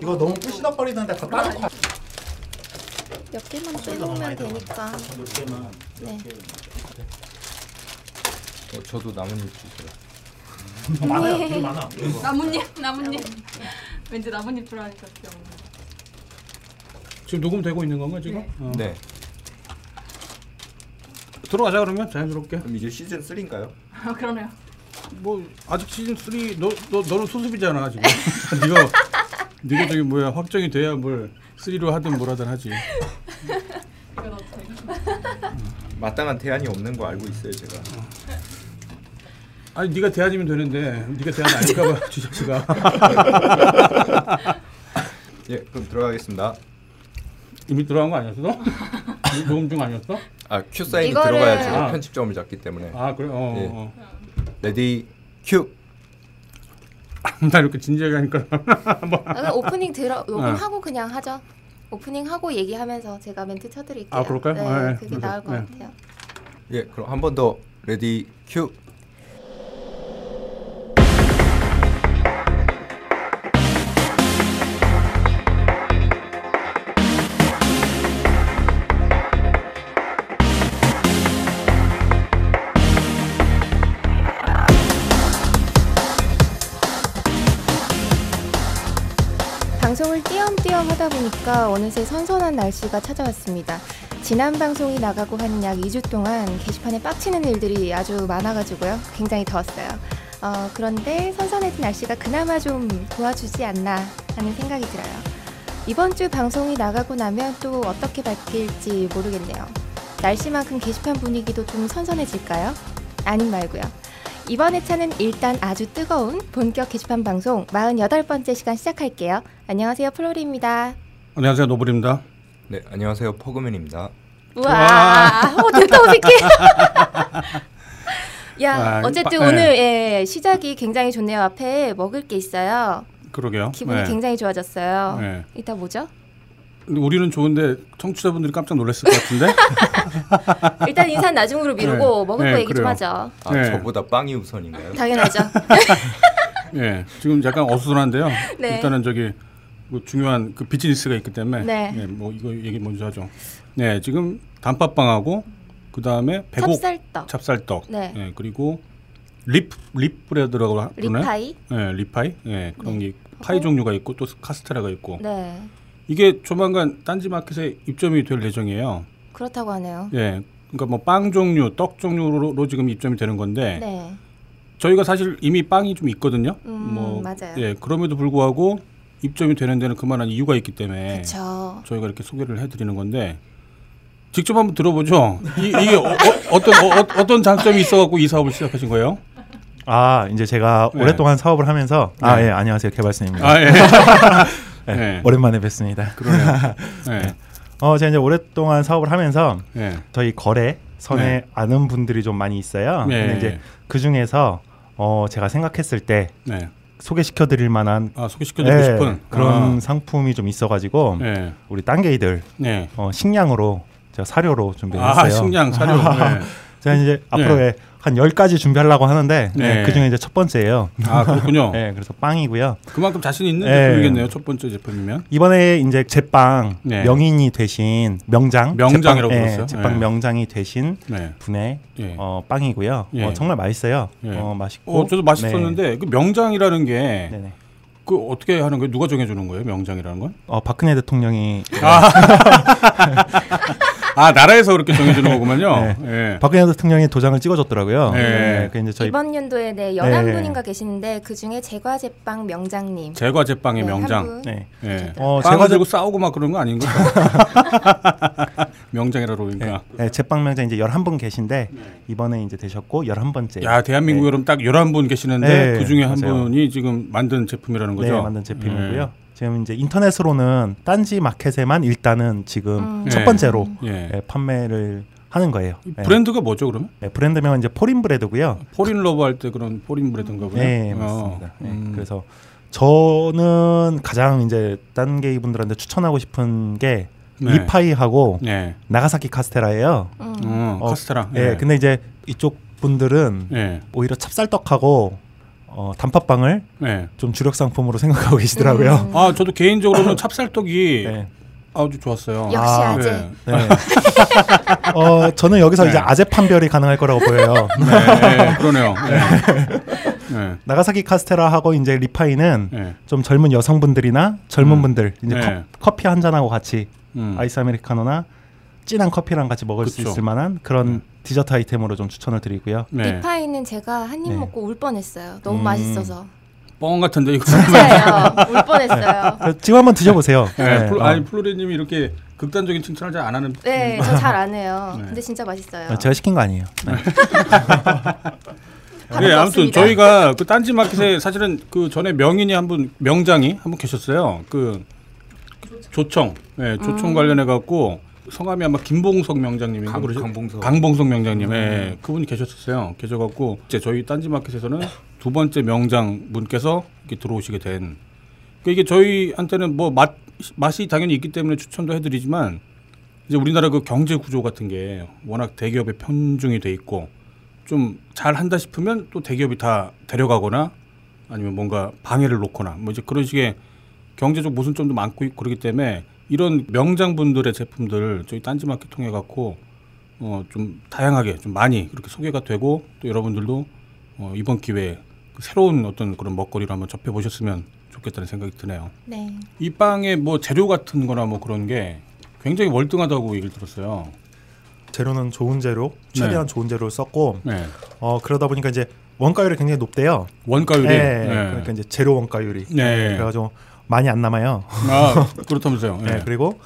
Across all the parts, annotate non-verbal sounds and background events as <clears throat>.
이거 너무 부시다 버리는데 다 다른 거몇 개만 빼놓으면 되니까. 몇 개만 네. 어, 저도 나뭇잎 주세요. 어, 많아요 되게 많아 이거. <laughs> 나뭇잎 나뭇잎 왠지 나뭇잎 들어가니까 귀여워 지금 녹음되고 있는 건가 지금? 네. 어. 네. 들어가자 그러면 자연스럽게. 그럼 이제 시즌 3인가요? 아 그러네요 뭐 아직 시즌 3너너 너는 수습이잖아 지금. <laughs> 네가 네가 저기 뭐야 확정이 돼야 뭘 3로 하든 뭐라든 하지. 이거 넣어도 돼요? 마땅한 대안이 없는 거 알고 있어요 제가. 아니 네가 대안이면 되는데 네가 대안 아닐까봐 <laughs> 주저씨가 예, 그럼 들어가겠습니다. 이미 들어간 거 아니었어? 녹음 중 아니었어? 아, 큐 사인이 이거를- 들어가야지 아. 편집점을 잡기 때문에. 아 그래? 어. 예. 어. ready cue. 나 이렇게 진지하게 하니까 <laughs> 아, 그럼 오프닝 들어 녹음하고 그냥 하죠. 오프닝 하고 얘기하면서 제가 멘트 쳐드릴게요. 아, 그럴까요? 네, 아, 예. 그게 그래서, 나을 것 네. 같아요. 예, 그럼 한 번 더 ready cue. 띄엄띄엄 하다 보니까 어느새 선선한 날씨가 찾아왔습니다. 지난 방송이 나가고 한 약 2주 동안 게시판에 빡치는 일들이 아주 많아가지고요. 굉장히 더웠어요. 어, 그런데 선선해진 날씨가 그나마 좀 도와주지 않나 하는 생각이 들어요. 이번 주 방송이 나가고 나면 또 어떻게 바뀔지 모르겠네요. 날씨만큼 게시판 분위기도 좀 선선해질까요? 아님 말고요. 이번 회차는 일단 아주 뜨거운 본격 게시판 방송 48번째 시간 시작할게요. 안녕하세요, 플로리입니다. 안녕하세요 노블입니다. 네, 안녕하세요. 포그맨입니다. 우와, 어, 됐다 어색해. <laughs> 야, 아, 어쨌든 빠- 네. 오늘 예, 시작이 굉장히 좋네요. 앞에 먹을 게 있어요. 그러게요. 기분이 네. 굉장히 좋아졌어요. 네. 이따 뭐죠? 우리는 좋은데 청취자분들이 깜짝 놀랐을 것 같은데. <laughs> 일단 인사 나중으로 미루고 네. 먹을 네, 거 얘기 좀 그래요. 하죠. 아, 네. 저보다 빵이 우선인가요? 당연하죠. 예, <laughs> 지금 약간 어수선한데요. <laughs> 네. 일단은 저기 뭐 중요한 그 비즈니스가 있기 때문에 네. 예, 뭐 이거 얘기 먼저 하죠. 네, 지금 단팥빵하고 그 다음에 백옥 찹쌀떡, 찹쌀떡, 네. 예, 그리고 leaf leaf bread라고 하- 그러네. leaf pie. 예, leaf pie, 예, 그런 네. 게 파이 종류가 있고 또 카스테라가 있고 네, 이게 조만간 딴지 마켓에 입점이 될 예정이에요. 그렇다고 하네요. 예, 그러니까 뭐 빵 종류, 떡 종류로 지금 입점이 되는 건데 네, 저희가 사실 이미 빵이 좀 있거든요. 음, 뭐 맞아요. 예, 그럼에도 불구하고 입점이 되는 데는 그만한 이유가 있기 때문에 그렇죠. 저희가 이렇게 소개를 해드리는 건데 직접 한번 들어보죠. 이, 이게 어, 떤 어, 어떤 장점이 있어갖고 이 사업을 시작하신 거예요? 아 이제 제가 네. 오랫동안 사업을 하면서 아 네. 예 안녕하세요 개발선입니다. 아 예. 네, 네. 오랜만에 뵙습니다. 그러네요. 예. <laughs> 어 제가 이제 오랫동안 사업을 하면서 예. 저희 거래 선에 네. 아는 분들이 좀 많이 있어요. 네. 근데 이제 그 중에서 어 제가 생각했을 때 네. 소개시켜 드릴 만한 아 소개시켜 드리고 예, 싶은 그런 아, 상품이 좀 있어 가지고 예. 우리 딴게이들 네. 어, 식량으로 제가 사료로 준비했어요. 아 식량 사료. <laughs> 네. 제가 이제 앞으로 예, 한 10가지 준비하려고 하는데 네. 그 중에 이제 첫 번째예요. 아 그렇군요. <laughs> 네, 그래서 빵이고요. 그만큼 자신 있는 네. 제품이겠네요. 첫 번째 제품이면. 이번에 이제 제빵 네. 명인이 되신 명장 명장이라고 제빵, 불렀어요? 예, 제빵 네. 명장이 되신 네. 분의 예. 어, 빵이고요. 예. 어, 정말 맛있어요. 예. 어, 맛있고. 어, 저도 맛있었는데 그 명장이라는 게 네. 네네. 그 어떻게 하는 거예요? 누가 정해주는 거예요? 명장이라는 건? 어, 박근혜 대통령이 아 <laughs> <laughs> 나라에서 그렇게 정해주는 거구만요. <laughs> 네. 예. 박근혜 대통령이 도장을 찍어줬더라고요. 네. 네. 그 이제 저희 이번 연도에 네, 11분인가 네. 계시는데 그 중에 제과제빵 명장님. 제과 제빵의 네, 한 명장. 분. 네. 예. 어, 빵 제과 가지고 싸우고 막 그런 거 아닌 거죠? <laughs> 명장이라 그러니까. 네, 제빵 명장 이제 11분 계신데 이번에 이제 되셨고 11번째. 야 대한민국 네. 여러분 딱 11분 계시는데 네, 그 중에 한 맞아요. 분이 지금 만든 제품이라는 거죠? 네, 만든 제품이고요. 지금 이제 인터넷으로는 딴지 마켓에만 일단은 지금 음. 첫 네. 번째로 예. 예, 판매를 하는 거예요. 이 예. 브랜드가 뭐죠 그러면? 네, 브랜드명은 이제 fall in bread고요. fall in love 할 때 그런 fall in bread인가 봐요 네, 맞습니다. 네, 음. 그래서 저는 가장 이제 딴게이 분들한테 추천하고 싶은 게 네. 리파이하고 네. 나가사키 카스테라예요. 음. 어, 어, 카스테라. 예, 근데 이제 이쪽 분들은 예. 오히려 찹쌀떡하고 어, 단팥빵을 네. 좀 주력 상품으로 생각하고 계시더라고요. 아 저도 개인적으로는 <laughs> 찹쌀떡이 네. 아주 좋았어요. 역시 아, 아재. 네. 네. 어, 저는 여기서 네. 이제 아재 판별이 가능할 거라고 보여요. 네, 네, 그러네요. 네. 네. 나가사키 카스테라하고 이제 리파이는 네. 좀 젊은 여성분들이나 젊은 음. 분들 이제 네. 커, 피 한 잔하고 같이 음. 아이스 아메리카노나 진한 커피랑 같이 먹을 수 그쵸. 있을 만한 그런 음. 디저트 아이템으로 좀 추천을 드리고요. 네. leaf pie는 제가 한입 네. 먹고 울 뻔했어요. 너무 음. 맛있어서. 뻥 같은데 이거. 진짜예요. 울 뻔했어요. 어, <laughs> 지금 한번 드셔보세요. 네. 네, 플- 어. 아니 플로리님이 이렇게 극단적인 칭찬을 잘 안 하는. 네, 저 잘 안 해요. <laughs> 네. 근데 진짜 맛있어요. 어, 제가 시킨 거 아니에요. 네. 네, 아무튼. 저희가 그 딴지 마켓에 사실은 그 전에 명인이 한 분 명장이 한 분 계셨어요. 그 조청, 네, 조청 음. 관련해 갖고 성함이 아마 김봉석 명장님인가 강- 그러죠? 강봉석. 강봉석 명장님, 예, 그분이 계셨었어요. 계셔갖고 이제 저희 딴지 마켓에서는 두 번째 명장 분께서 이렇게 들어오시게 된. 그러니까 이게 저희한테는 뭐 맛 맛이 당연히 있기 때문에 추천도 해드리지만 이제 우리나라 그 경제 구조 같은 게 워낙 대기업에 편중이 돼 있고 좀 잘 한다 싶으면 또 대기업이 다 데려가거나 아니면 뭔가 방해를 놓거나 뭐 이제 그런 식의 경제적 모순점도 많고 그렇기 때문에 이런 명장분들의 제품들 저희 딴지마켓 통해 갖고 어 좀 다양하게 좀 많이 그렇게 소개가 되고 또 여러분들도 어 이번 기회에 그 새로운 어떤 그런 먹거리를 한번 접해 보셨으면 좋겠다는 생각이 드네요. 네. 이 빵의 뭐 재료 같은 거나 뭐 그런 게 굉장히 월등하다고 얘기를 들었어요. 재료는 좋은 재료, 최대한 좋은 재료를 썼고 네. 어, 그러다 보니까 이제 원가율이 굉장히 높대요. 원가율이 네, 네. 그러니까 이제 재료 원가율이. 네. 그래가지고 많이 안 남아요. 아, 그렇다면서요. <laughs> 네. 네. 그리고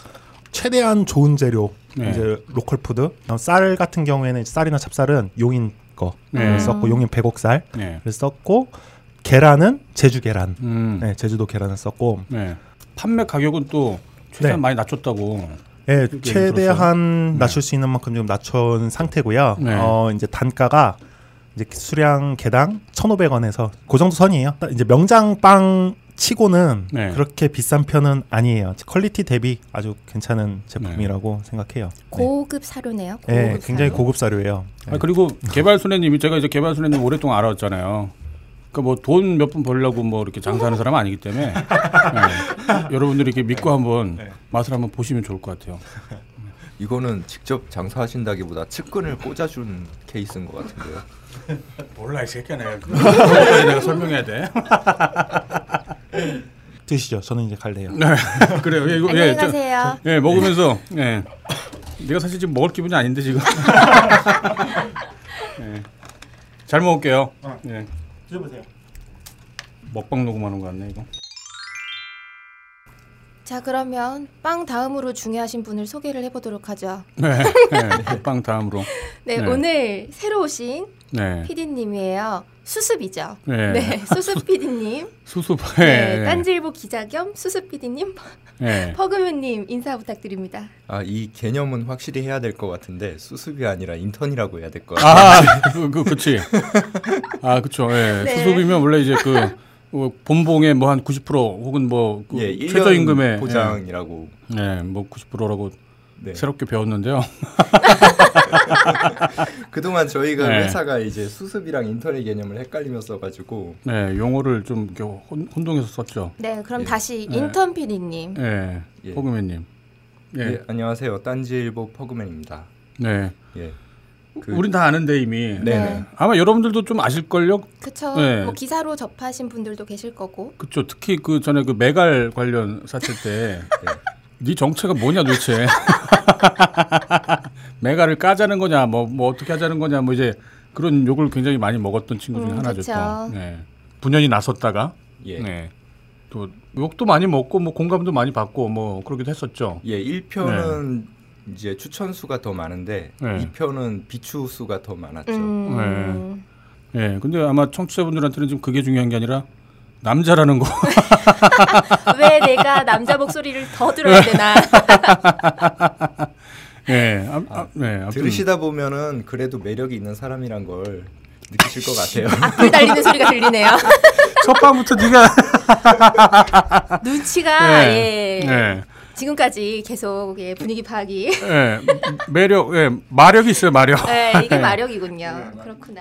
최대한 좋은 재료 네. 이제 로컬 푸드. 어, 쌀 같은 경우에는 쌀이나 찹쌀은 용인 거 네. 썼고 용인 백옥쌀 네. 을 썼고 계란은 제주 계란. 음. 네, 제주도 계란을 썼고 네. 판매 가격은 또 최대한 네. 많이 낮췄다고. 예, 그렇게 최대한 네. 낮출 수 있는 만큼 지금 낮춘 상태고요. 네. 어, 이제 단가가 이제 수량 개당 1,500원에서 그 정도 선이에요. 딱 이제 명장빵 치고는 네. 그렇게 비싼 편은 아니에요. quality 대비 아주 괜찮은 제품이라고 생각해요. 네. 고급 사료네요. 고급 네, 굉장히 사료. 고급 사료예요. 네. 아, 그리고 개발순애님이 제가 이제 개발순애님 오랫동안 알아왔잖아요. 그러니까 뭐 돈 몇 푼 벌려고 뭐 이렇게 장사하는 사람은 아니기 때문에 네. 여러분들이 이렇게 믿고 한번 네. 맛을 한번 보시면 좋을 것 같아요. 이거는 직접 장사하신다기보다 측근을 꽂아준 케이스인 것 같은데요. 몰라 이 새끼야 내가 내가 설명해야 돼. <laughs> 드시죠. 저는 이제 갈래요. 네. <laughs> 그래요. 예, 이거 안녕히 예, 저- 가세요. 예, 먹으면서 예. 내가 사실 지금 먹을 기분이 아닌데 지금. <laughs> 예. 잘 먹을게요. 예. 드셔보세요. 먹방 녹음하는 거 같네 이거. 자, 그러면 빵 다음으로 중요하신 분을 소개를 해보도록 하죠. 네. 네. 빵 다음으로. 네, 네. 오늘 새로 오신 네. PD님이에요. 수습이죠. 네. 네, 수습 PD님. <laughs> 수습. 네, 예. 딴지일보 기자 겸 수습 PD님, 예. <laughs> 퍼그맨님 인사 부탁드립니다. 아, 이 개념은 확실히 해야 될 것 같은데 수습이 아니라 인턴이라고 해야 될 것 같아요. 아, 그, 그, 그치. 아, 그쵸. 예. 네. 수습이면 원래 이제 그, 어, 본봉의 뭐 한 90% 혹은 뭐, 그 예, 1년 최저임금의. 보장이라고. 예, 예, 뭐 90%라고 네. 새롭게 배웠는데요. <laughs> 그동안 저희가 네. 회사가 이제 수습이랑 인턴의 개념을 헷갈리며 써가지고 네, 용어를 좀 혼, 혼동해서 썼죠. 네, 그럼 예. 다시 네. 인턴 PD님. 예, 예. 포그맨님. 예, 예, 안녕하세요. 딴지일보 퍼그맨입니다. 네. 예. 그- 우린 다 아는데 이미. 네네. 네. 아마 여러분들도 좀 아실 걸요? 그쵸. 네. 뭐 기사로 접하신 분들도 계실 거고. 그쵸. 특히 그 전에 그 메갈 관련 사실 때. <laughs> 네 정체가 뭐냐 도대체. <laughs> 메갈을 까자는 거냐, 뭐, 뭐 어떻게 하자는 거냐, 뭐 이제 그런 욕을 굉장히 많이 먹었던 친구 중에 음, 하나죠. 또. 네. 분연이 나섰다가. 예. 네. 또 욕도 많이 먹고 뭐 공감도 많이 받고 뭐 그러기도 했었죠. 예, 1편은 이제 추천 수가 더 많은데 네. 2편은 비추 수가 더 많았죠. 음, 예. 근데 아마 청취자분들한테는 지금 그게 중요한 게 아니라 남자라는 거. <laughs> 왜 내가 남자 목소리를 더 들어야 되나? 예. <laughs> 아, 아, 네. 아무튼 들으시다 보면은 그래도 매력이 있는 사람이란 걸 느끼실 것 같아요. <laughs> 악플 달리는 소리가 들리네요. 첫 방부터 네가 눈치가 예. 예. 예. 지금까지 계속 예, 분위기 파악이. 예. 매력 예. 마력이 있어요, 마력. 네, 이게 마력이군요. 그렇구나.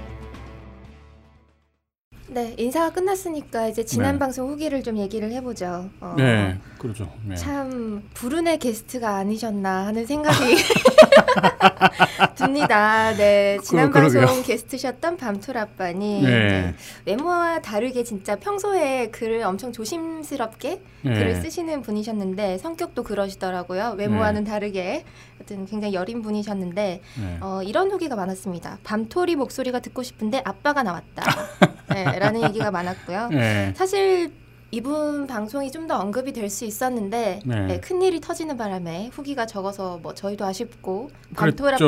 네, 인사가 끝났으니까 이제 지난 네. 방송 후기를 좀 얘기를 해보죠. 어, 네, 그렇죠. 네. 참 불운의 게스트가 아니셨나 하는 생각이 <laughs> <laughs> <laughs> 듭니다. 네, 지난 그- 그러게요. 방송 게스트셨던 밤톨 아빠님 네. 네, 외모와 다르게 진짜 평소에 글을 엄청 조심스럽게 네. 글을 쓰시는 분이셨는데 성격도 그러시더라고요. 외모와는 다르게 하여튼 굉장히 여린 분이셨는데 네. 어, 이런 후기가 많았습니다. 밤토리 목소리가 듣고 싶은데 아빠가 나왔다. <laughs> 네, 라는 얘기가 많았고요. 네. 사실 이분 방송이 좀 더 언급이 될 수 있었는데 네. 네, 큰 일이 터지는 바람에 후기가 적어서 뭐 저희도 아쉽고.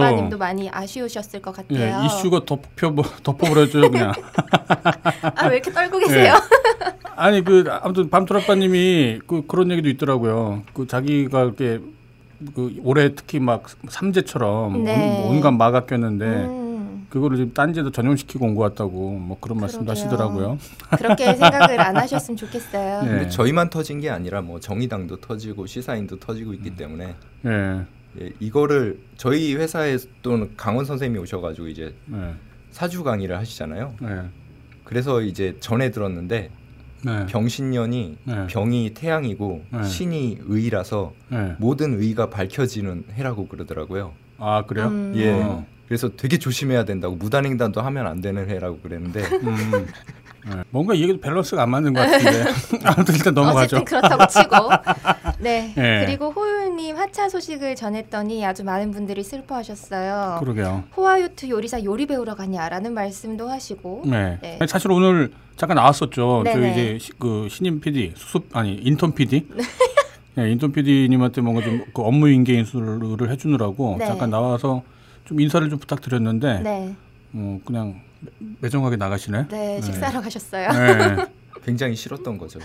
아빠님도 많이 아쉬우셨을 것 같아요. 예, 이슈가 덮여 덮어버렸죠 그냥. <laughs> 아 왜 이렇게 떨고 계세요? 아니 그 아무튼 밤토라빠님이 그 그런 얘기도 있더라고요. 그 자기가 이렇게 그 올해 특히 막 삼재처럼 네. 온, 온갖 마가 꼈는데 음, 그거를 지금 딴지에도 전용시키고 온 것 같다고 뭐 그런 말씀도 그러게요. 하시더라고요. 그렇게 생각을 안 하셨으면 좋겠어요. 네. 근데 저희만 터진 게 아니라 뭐 정의당도 터지고 시사인도 터지고 있기 때문에 예. 예, 이거를 저희 회사에 또는 강원 선생님이 오셔가지고 이제 네. 사주 강의를 하시잖아요. 네. 그래서 이제 전에 들었는데 네. 병신년이 네. 병이 태양이고 네. 신이 의라서 네. 모든 의가 밝혀지는 해라고 그러더라고요. 아 그래요? 음. 예. 어. 그래서 되게 조심해야 된다고 무단횡단도 하면 안 되는 해라고 그랬는데 음. 네. 뭔가 이게 밸런스가 안 맞는 것 같은데 <laughs> 아무튼 일단 넘어가죠. 어쨌든 그렇다고 치고 <laughs> 네 예. 그리고 호유님 하차 소식을 전했더니 아주 많은 분들이 슬퍼하셨어요. 그러게요. 호화요트 요리사 요리 배우러 가냐라는 말씀도 하시고 네. 네. 사실 오늘 잠깐 나왔었죠. 네네. 저희 이제 시- 그 신임 PD 수습 아니 인턴 PD. <laughs> 네, 인턴 PD님한테 뭔가 좀 그 업무 인계 인수를 해주느라고 네. 잠깐 나와서 좀 인사를 좀 부탁드렸는데 네, 뭐 그냥 매- 매정하게 나가시네. 네, 식사하러 가셨어요. 네. <laughs> 굉장히 싫었던 거죠.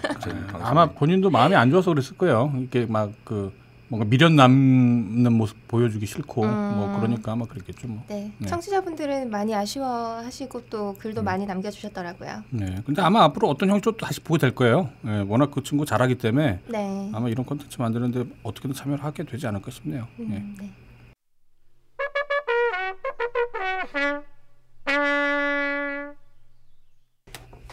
아마 본인도 마음이 안 좋아서 그랬을 거예요. 이렇게 막 그 뭔가 미련 남는 모습 보여주기 싫고 음. 뭐 그러니까 아마 그랬겠죠. 뭐. 네, 네. 청취자분들은 많이 아쉬워하시고 또 글도 많이 남겨주셨더라고요. 네. 근데 아마 앞으로 어떤 형식으로 또 다시 보게 될 거예요. 예, 워낙 그 친구 잘하기 때문에 네. 아마 이런 콘텐츠 만드는데 어떻게든 참여를 하게 되지 않을까 싶네요. 예. 음, 네.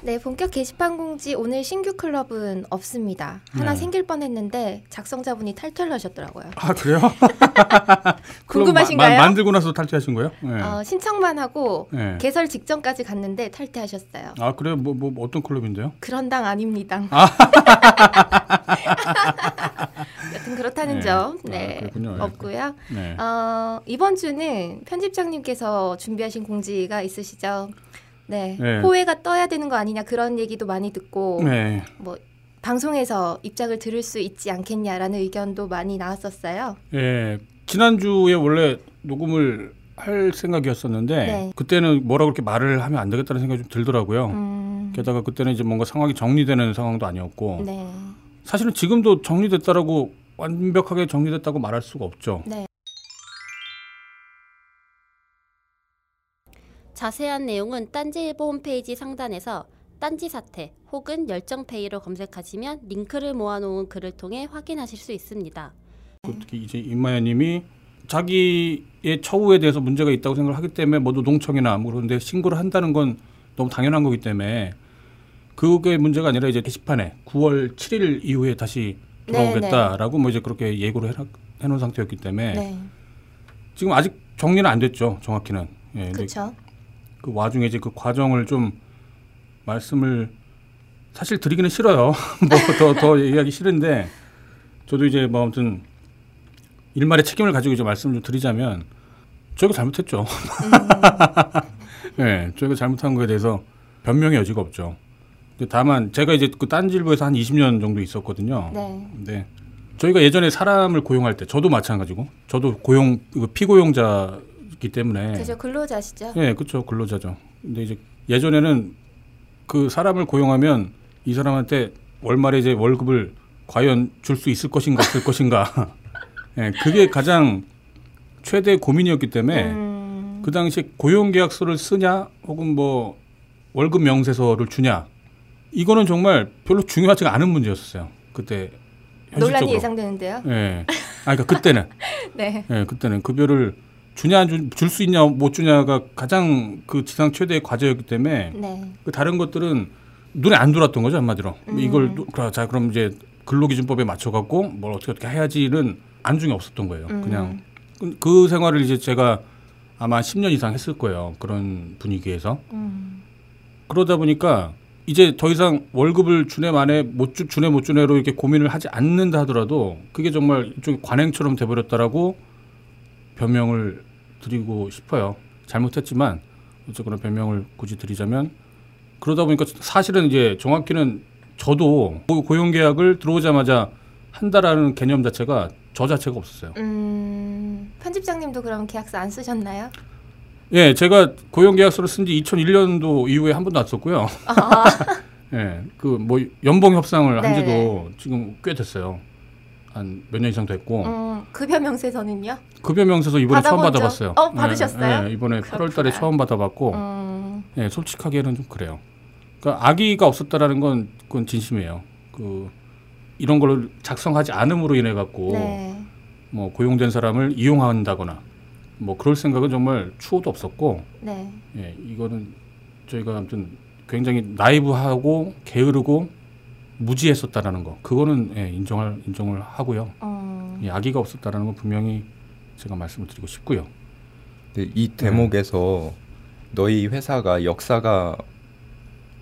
네, 본격 게시판 공지 오늘 신규 클럽은 없습니다. 하나 네. 생길 뻔했는데 작성자분이 탈퇴하셨더라고요. 아 그래요? <laughs> 궁금하신가요? 마, 마, 만들고 나서 탈퇴하신 거예요? 네. 어, 신청만 하고 네. 개설 직전까지 갔는데 탈퇴하셨어요. 아 그래요? 뭐, 뭐 어떤 클럽인데요? 그런 당 아닙니다. <laughs> 여튼 그렇다는 네. 점 아, 네. 네. 없고요. 네. 어, 이번 주는 편집장님께서 준비하신 공지가 있으시죠? 네. 네. 호외가 떠야 되는 거 아니냐 그런 얘기도 많이 듣고 네. 뭐 방송에서 입장을 들을 수 있지 않겠냐라는 의견도 많이 나왔었어요. 예. 지난주에 원래 녹음을 할 생각이었었는데 네. 그때는 뭐라 그렇게 말을 하면 안 되겠다는 생각이 좀 들더라고요. 음, 게다가 그때는 이제 뭔가 상황이 정리되는 상황도 아니었고 네. 사실은 지금도 정리됐다라고 완벽하게 정리됐다고 말할 수가 없죠. 네. 자세한 내용은 딴지일보 홈페이지 상단에서 딴지 사태 혹은 열정페이로 검색하시면 링크를 모아놓은 글을 통해 확인하실 수 있습니다. 그 특히 이제 임마야님이 자기의 처우에 대해서 문제가 있다고 생각을 하기 때문에 뭐 노동청이나 뭐 그런데 신고를 한다는 건 너무 당연한 거기 때문에 그게 문제가 아니라 이제 게시판에 9월 7일 이후에 다시 돌아오겠다라고 뭐 이제 그렇게 예고를 해놔- 해놓은 상태였기 때문에 네. 지금 아직 정리는 안 됐죠 정확히는. 예, 그렇죠. 그 와중에 이제 그 과정을 좀 말씀을 사실 드리기는 싫어요. <laughs> 뭐더더 얘기하기 싫은데 저도 이제 뭐 아무튼 일말의 책임을 가지고 이제 말씀을 좀 드리자면 저희가 잘못했죠. 네, <laughs> 저희가 잘못한 거에 대해서 변명의 여지가 없죠. 근데 다만 제가 이제 그 딴지일보에서 한 20년 정도 있었거든요. 네. 근데 저희가 예전에 사람을 고용할 때 저도 마찬가지고 저도 고용 그 피고용자이기 때문에 그죠 근로자시죠. 예, 그렇죠. 근로자죠. 근데 이제 예전에는 그 사람을 고용하면 이 사람한테 월말에 이제 월급을 과연 줄 수 있을 것인가 없을 <laughs> 것인가. 예, 그게 가장 최대 고민이었기 때문에 음, 그 당시에 고용계약서를 쓰냐 혹은 뭐 월급 명세서를 주냐 이거는 정말 별로 중요하지가 않은 문제였어요. 그때 현실적으로. 논란이 예상되는데요. 예. 아, 그러니까 그때는 <laughs> 네. 예, 그때는 급여를 주냐 줄 수 있냐 못 주냐가 가장 그 지상 최대의 과제였기 때문에 네. 그 다른 것들은 눈에 안 들어왔던 거죠 한마디로 음. 이걸 자 그럼 이제 근로기준법에 맞춰갖고 뭘 어떻게 어떻게 해야지는 안중에 없었던 거예요. 음. 그냥 그, 그 생활을 이제 제가 아마 10년 이상 했을 거예요. 그런 분위기에서 음, 그러다 보니까 이제 더 이상 월급을 주네 마네 못 주, 주네 못 주네로 이렇게 고민을 하지 않는다 하더라도 그게 정말 일종의 관행처럼 돼버렸다라고 변명을 드리고 싶어요. 잘못했지만 어쨌거나 변명을 굳이 드리자면 그러다 보니까 사실은 이제 정확히는 저도 고- 고용계약을 들어오자마자 한다라는 개념 자체가 저 자체가 없었어요. 음, 편집장님도 그럼 계약서 안 쓰셨나요? 예, 제가 고용계약서를 쓴 지 2001년도 이후에 한 번도 안 썼고요. <laughs> 예, 그 뭐 연봉 협상을 한 네. 지도 지금 꽤 됐어요. 한 몇 년 이상 됐고 음, 급여 명세서는요? 급여 명세서 이번에 처음 적- 받아봤어요. 어, 받으셨어요? 예, 예, 이번에 8월달에 그렇구나. 처음 받아봤고, 음, 예, 솔직하게는 좀 그래요. 그러니까 악의가 없었다라는 건 그건 진심이에요. 그 이런 걸 작성하지 않음으로 인해 갖고 네. 뭐 고용된 사람을 이용한다거나 뭐 그럴 생각은 정말 추호도 없었고, 네. 예, 이거는 저희가 아무튼 굉장히 나이브하고 게으르고 무지했었다라는 거, 그거는 예, 인정할 인정을 하고요. 음, 예, 악의가 없었다라는 건 분명히 제가 말씀을 드리고 싶고요. 근데 이 대목에서 너희 회사가 역사가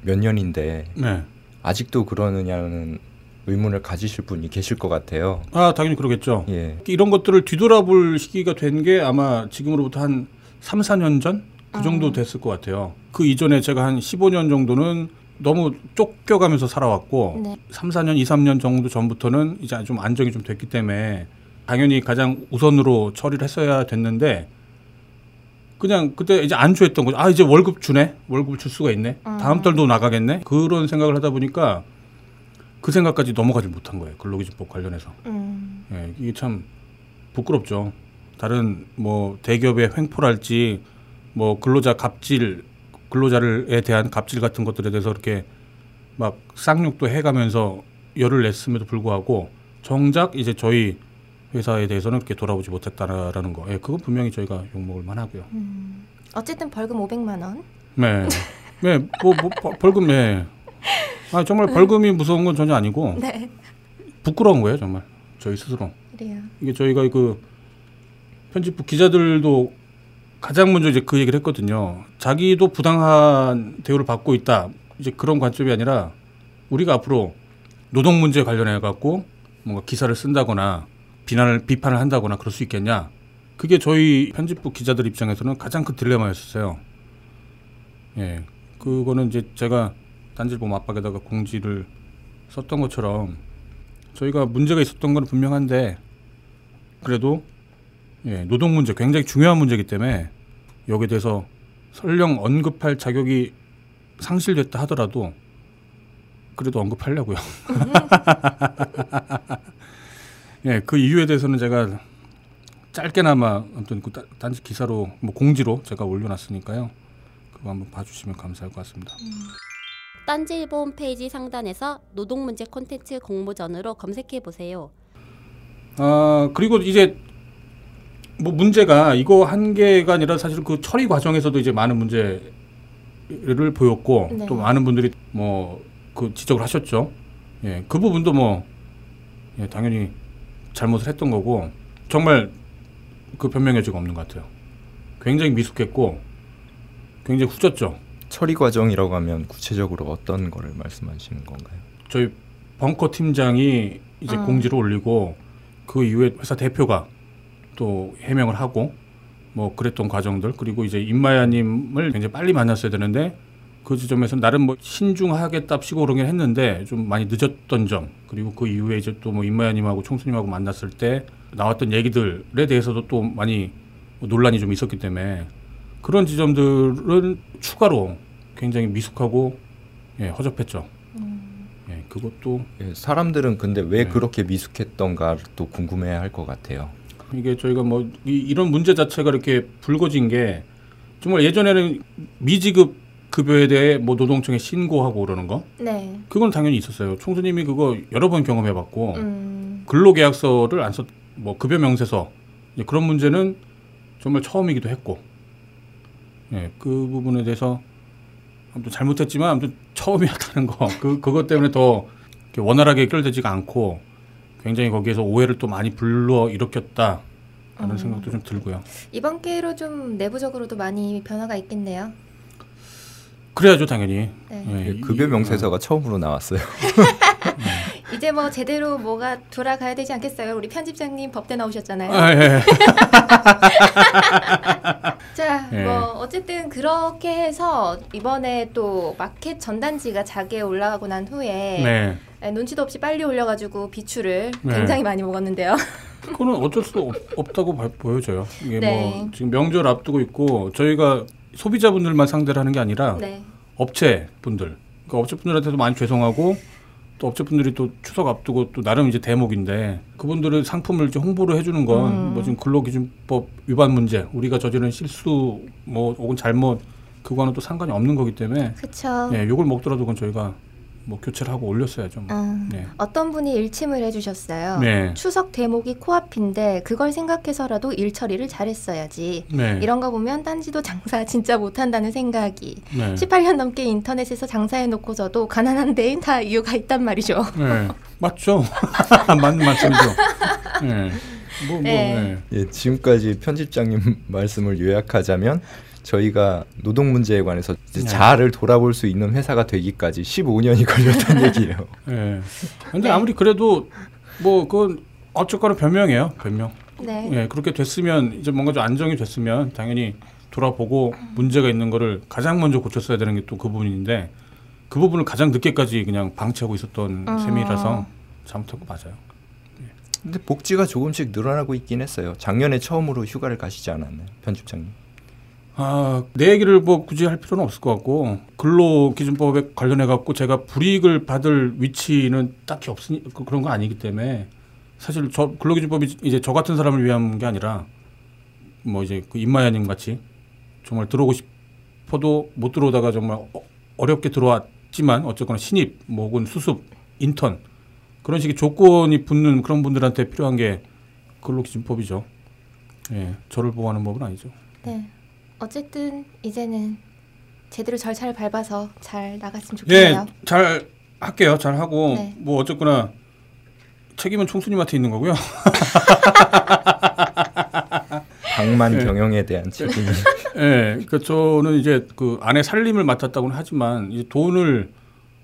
몇 년인데 네. 아직도 그러느냐는 의문을 가지실 분이 계실 것 같아요. 아 당연히 그러겠죠. 예. 이런 것들을 뒤돌아볼 시기가 된 게 아마 지금으로부터 한 3, 4년 전 그 정도 됐을 것 같아요. 그 이전에 제가 한 15년 정도는 너무 쫓겨가면서 살아왔고 네. 3, 4년, 2, 3년 정도 전부터는 이제 좀 안정이 좀 됐기 때문에 당연히 가장 우선으로 처리를 했어야 됐는데 그냥 그때 이제 안주했던 거죠. 아 이제 월급 주네, 월급 줄 수가 있네. 다음 달도 나가겠네. 그런 생각을 하다 보니까 그 생각까지 넘어가지 못한 거예요. 근로기준법 관련해서. 음, 예, 이게 참 부끄럽죠. 다른 뭐 대기업의 횡포랄지 뭐 근로자 갑질 근로자를에 대한 갑질 같은 것들에 대해서 이렇게 막 쌍욕도 해가면서 열을 냈음에도 불구하고 정작 이제 저희 회사에 대해서는 그렇게 돌아보지 못했다라는 거. 예, 그건 분명히 저희가 욕먹을 만하고요. 음. 어쨌든 벌금 500만 원. 네, 네, 뭐, 뭐 버- 벌금 네. 아 정말 벌금이 무서운 건 전혀 아니고 네. 부끄러운 거예요, 정말 저희 스스로. 그래요. 이게 저희가 그 편집부 기자들도 가장 먼저 이제 그 얘기를 했거든요. 자기도 부당한 대우를 받고 있다. 이제 그런 관점이 아니라 우리가 앞으로 노동 문제 관련해 갖고 뭔가 기사를 쓴다거나 비난을 비판을 한다거나 그럴 수 있겠냐. 그게 저희 편집부 기자들 입장에서는 가장 큰 딜레마였었어요. 예. 그거는 이제 제가 딴지일보 맞박에다가 공지를 썼던 것처럼 저희가 문제가 있었던 건 분명한데 그래도 예, 노동 문제 굉장히 중요한 문제이기 때문에 여기에 대해서 설령 언급할 자격이 상실됐다 하더라도 그래도 언급하려고요. <laughs> 예, 그 이유에 대해서는 제가 짧게나마 아무튼 그 딴- 딴지 기사로 뭐 공지로 제가 올려놨으니까요. 그거 한번 봐주시면 감사할 것 같습니다. 딴지일보 홈페이지 상단에서 노동 문제 콘텐츠 공모전으로 검색해 보세요. 아 그리고 이제 뭐 문제가 이거 한 개가 아니라 사실 그 처리 과정에서도 이제 많은 문제를 보였고 네. 또 많은 분들이 뭐 그 지적을 하셨죠. 예, 그 부분도 뭐 예, 당연히 잘못을 했던 거고 정말 그 변명 여지가 없는 것 같아요. 굉장히 미숙했고 굉장히 후졌죠. 처리 과정이라고 하면 구체적으로 어떤 거를 말씀하시는 건가요? 저희 벙커 팀장이 이제 음. 공지를 올리고 그 이후에 회사 대표가 또 해명을 하고 뭐 그랬던 과정들 그리고 이제 임마야님을 굉장히 빨리 만났어야 되는데 그 지점에서 나름 뭐 신중하겠답시고 그러긴 했는데 좀 많이 늦었던 점 그리고 그 이후에 이제 또 뭐 임마야님하고 총수님하고 만났을 때 나왔던 얘기들에 대해서도 또 많이 논란이 좀 있었기 때문에 그런 지점들은 추가로 굉장히 미숙하고 예, 허접했죠. 음. 예, 그것도 예, 사람들은 근데 왜 네. 그렇게 미숙했던가 또 궁금해할 것 같아요. 이게 저희가 뭐 이, 런 문제 자체가 이렇게 불거진 게 정말 예전에는 미지급 급여에 대해 뭐 노동청에 신고하고 그러는 거 네. 그건 당연히 있었어요. 총수님이 그거 여러 번 경험해봤고 음. 근로계약서를 안 썼, 뭐 급여 명세서 그런 문제는 정말 처음이기도 했고, 예, 그 부분에 대해서 아무튼 잘못했지만 아무튼 처음이었다는 <laughs> 거, 그 그것 때문에 더 원활하게 해결되지가 않고 굉장히 거기에서 오해를 또 많이 불러 일으켰다 라는 음. 생각도 좀 들고요. 이번 기회로 좀 내부적으로도 많이 변화가 있겠네요. 그래야죠 당연히. 네. 예, 예, 급여 명세서가 처음으로 나왔어요. <laughs> 이제 뭐 제대로 뭐가 돌아가야 되지 않겠어요? 우리 편집장님 법대 나오셨잖아요. 아, 예. <laughs> 자, 예. 뭐 어쨌든 그렇게 해서 이번에 또 마켓 전단지가 자기에 올라가고 난 후에 네. 에, 눈치도 없이 빨리 올려가지고 비추를 네. 굉장히 많이 먹었는데요. <laughs> 그거는 어쩔 수 없, 없다고 봐- 보여져요. 이게 네. 뭐 지금 명절 앞두고 있고 저희가 소비자분들만 상대를 하는 게 아니라 네. 업체 분들, 그러니까 업체 분들한테도 많이 죄송하고 또 업체 분들이 또 추석 앞두고 또 나름 이제 대목인데 그분들의 상품을 이제 홍보를 해주는 건 음. 뭐 지금 근로기준법 위반 문제, 우리가 저지른 실수 뭐 혹은 잘못 그거는 또 상관이 없는 거기 때문에 그쵸. 예, 욕을 먹더라도 그건 저희가 뭐 교체를 하고 올렸어야죠. 뭐. 아, 네. 어떤 분이 일침을 해주셨어요. 네. 추석 대목이 코앞인데 그걸 생각해서라도 일 처리를 잘했어야지. 네. 이런 거 보면 딴지도 장사 <laughs> 진짜 못한다는 생각이 네. 18년 넘게 인터넷에서 장사해 놓고서도 가난한 데엔 다 이유가 있단 말이죠. <laughs> 네. 맞죠. <laughs> 맞는 말씀이죠. 네. 뭐, 뭐, 네. 네. 예, 지금까지 편집장님 말씀을 요약하자면 저희가 노동 문제에 관해서 이제 네. 자아를 돌아볼 수 있는 회사가 되기까지 15년이 <laughs> 걸렸다는 얘기예요. 예. 근데 네. 아무리 그래도 뭐 그건 어쨌거나 변명이에요. 변명. 네. 예, 그렇게 됐으면 이제 뭔가 좀 안정이 됐으면 당연히 돌아보고 문제가 있는 거를 가장 먼저 고쳤어야 되는 게 또 그 부분인데 그 부분을 가장 늦게까지 그냥 방치하고 있었던 어. 셈이라서 잘못한 거 맞아요. 근데 복지가 조금씩 늘어나고 있긴 했어요. 작년에 처음으로 휴가를 가시지 않았나요, 편집장님? 아, 내 얘기를 뭐 굳이 할 필요는 없을 것 같고 근로기준법에 관련해 갖고 제가 불이익을 받을 위치는 딱히 없으니 그- 그런 거 아니기 때문에 사실 저 근로기준법이 이제 저 같은 사람을 위한 게 아니라 뭐 이제 그 임마야님 같이 정말 들어오고 싶어도 못 들어오다가 정말 어, 어렵게 들어왔지만 어쨌거나 신입 뭐 혹은 수습 인턴 그런 식의 조건이 붙는 그런 분들한테 필요한 게 근로기준법이죠. 예, 저를 보호하는 법은 아니죠. 네. 어쨌든 이제는 제대로 절차를 밟아서 잘 나갔으면 예, 좋겠네요. 잘 할게요. 잘 하고 네. 뭐 어쨌거나 책임은 총수님한테 있는 거고요. <laughs> 방만 네. 경영에 대한 책임이 <laughs> 예, 그러니까 저는 이제 그 아내 살림을 맡았다고는 하지만 이제 돈을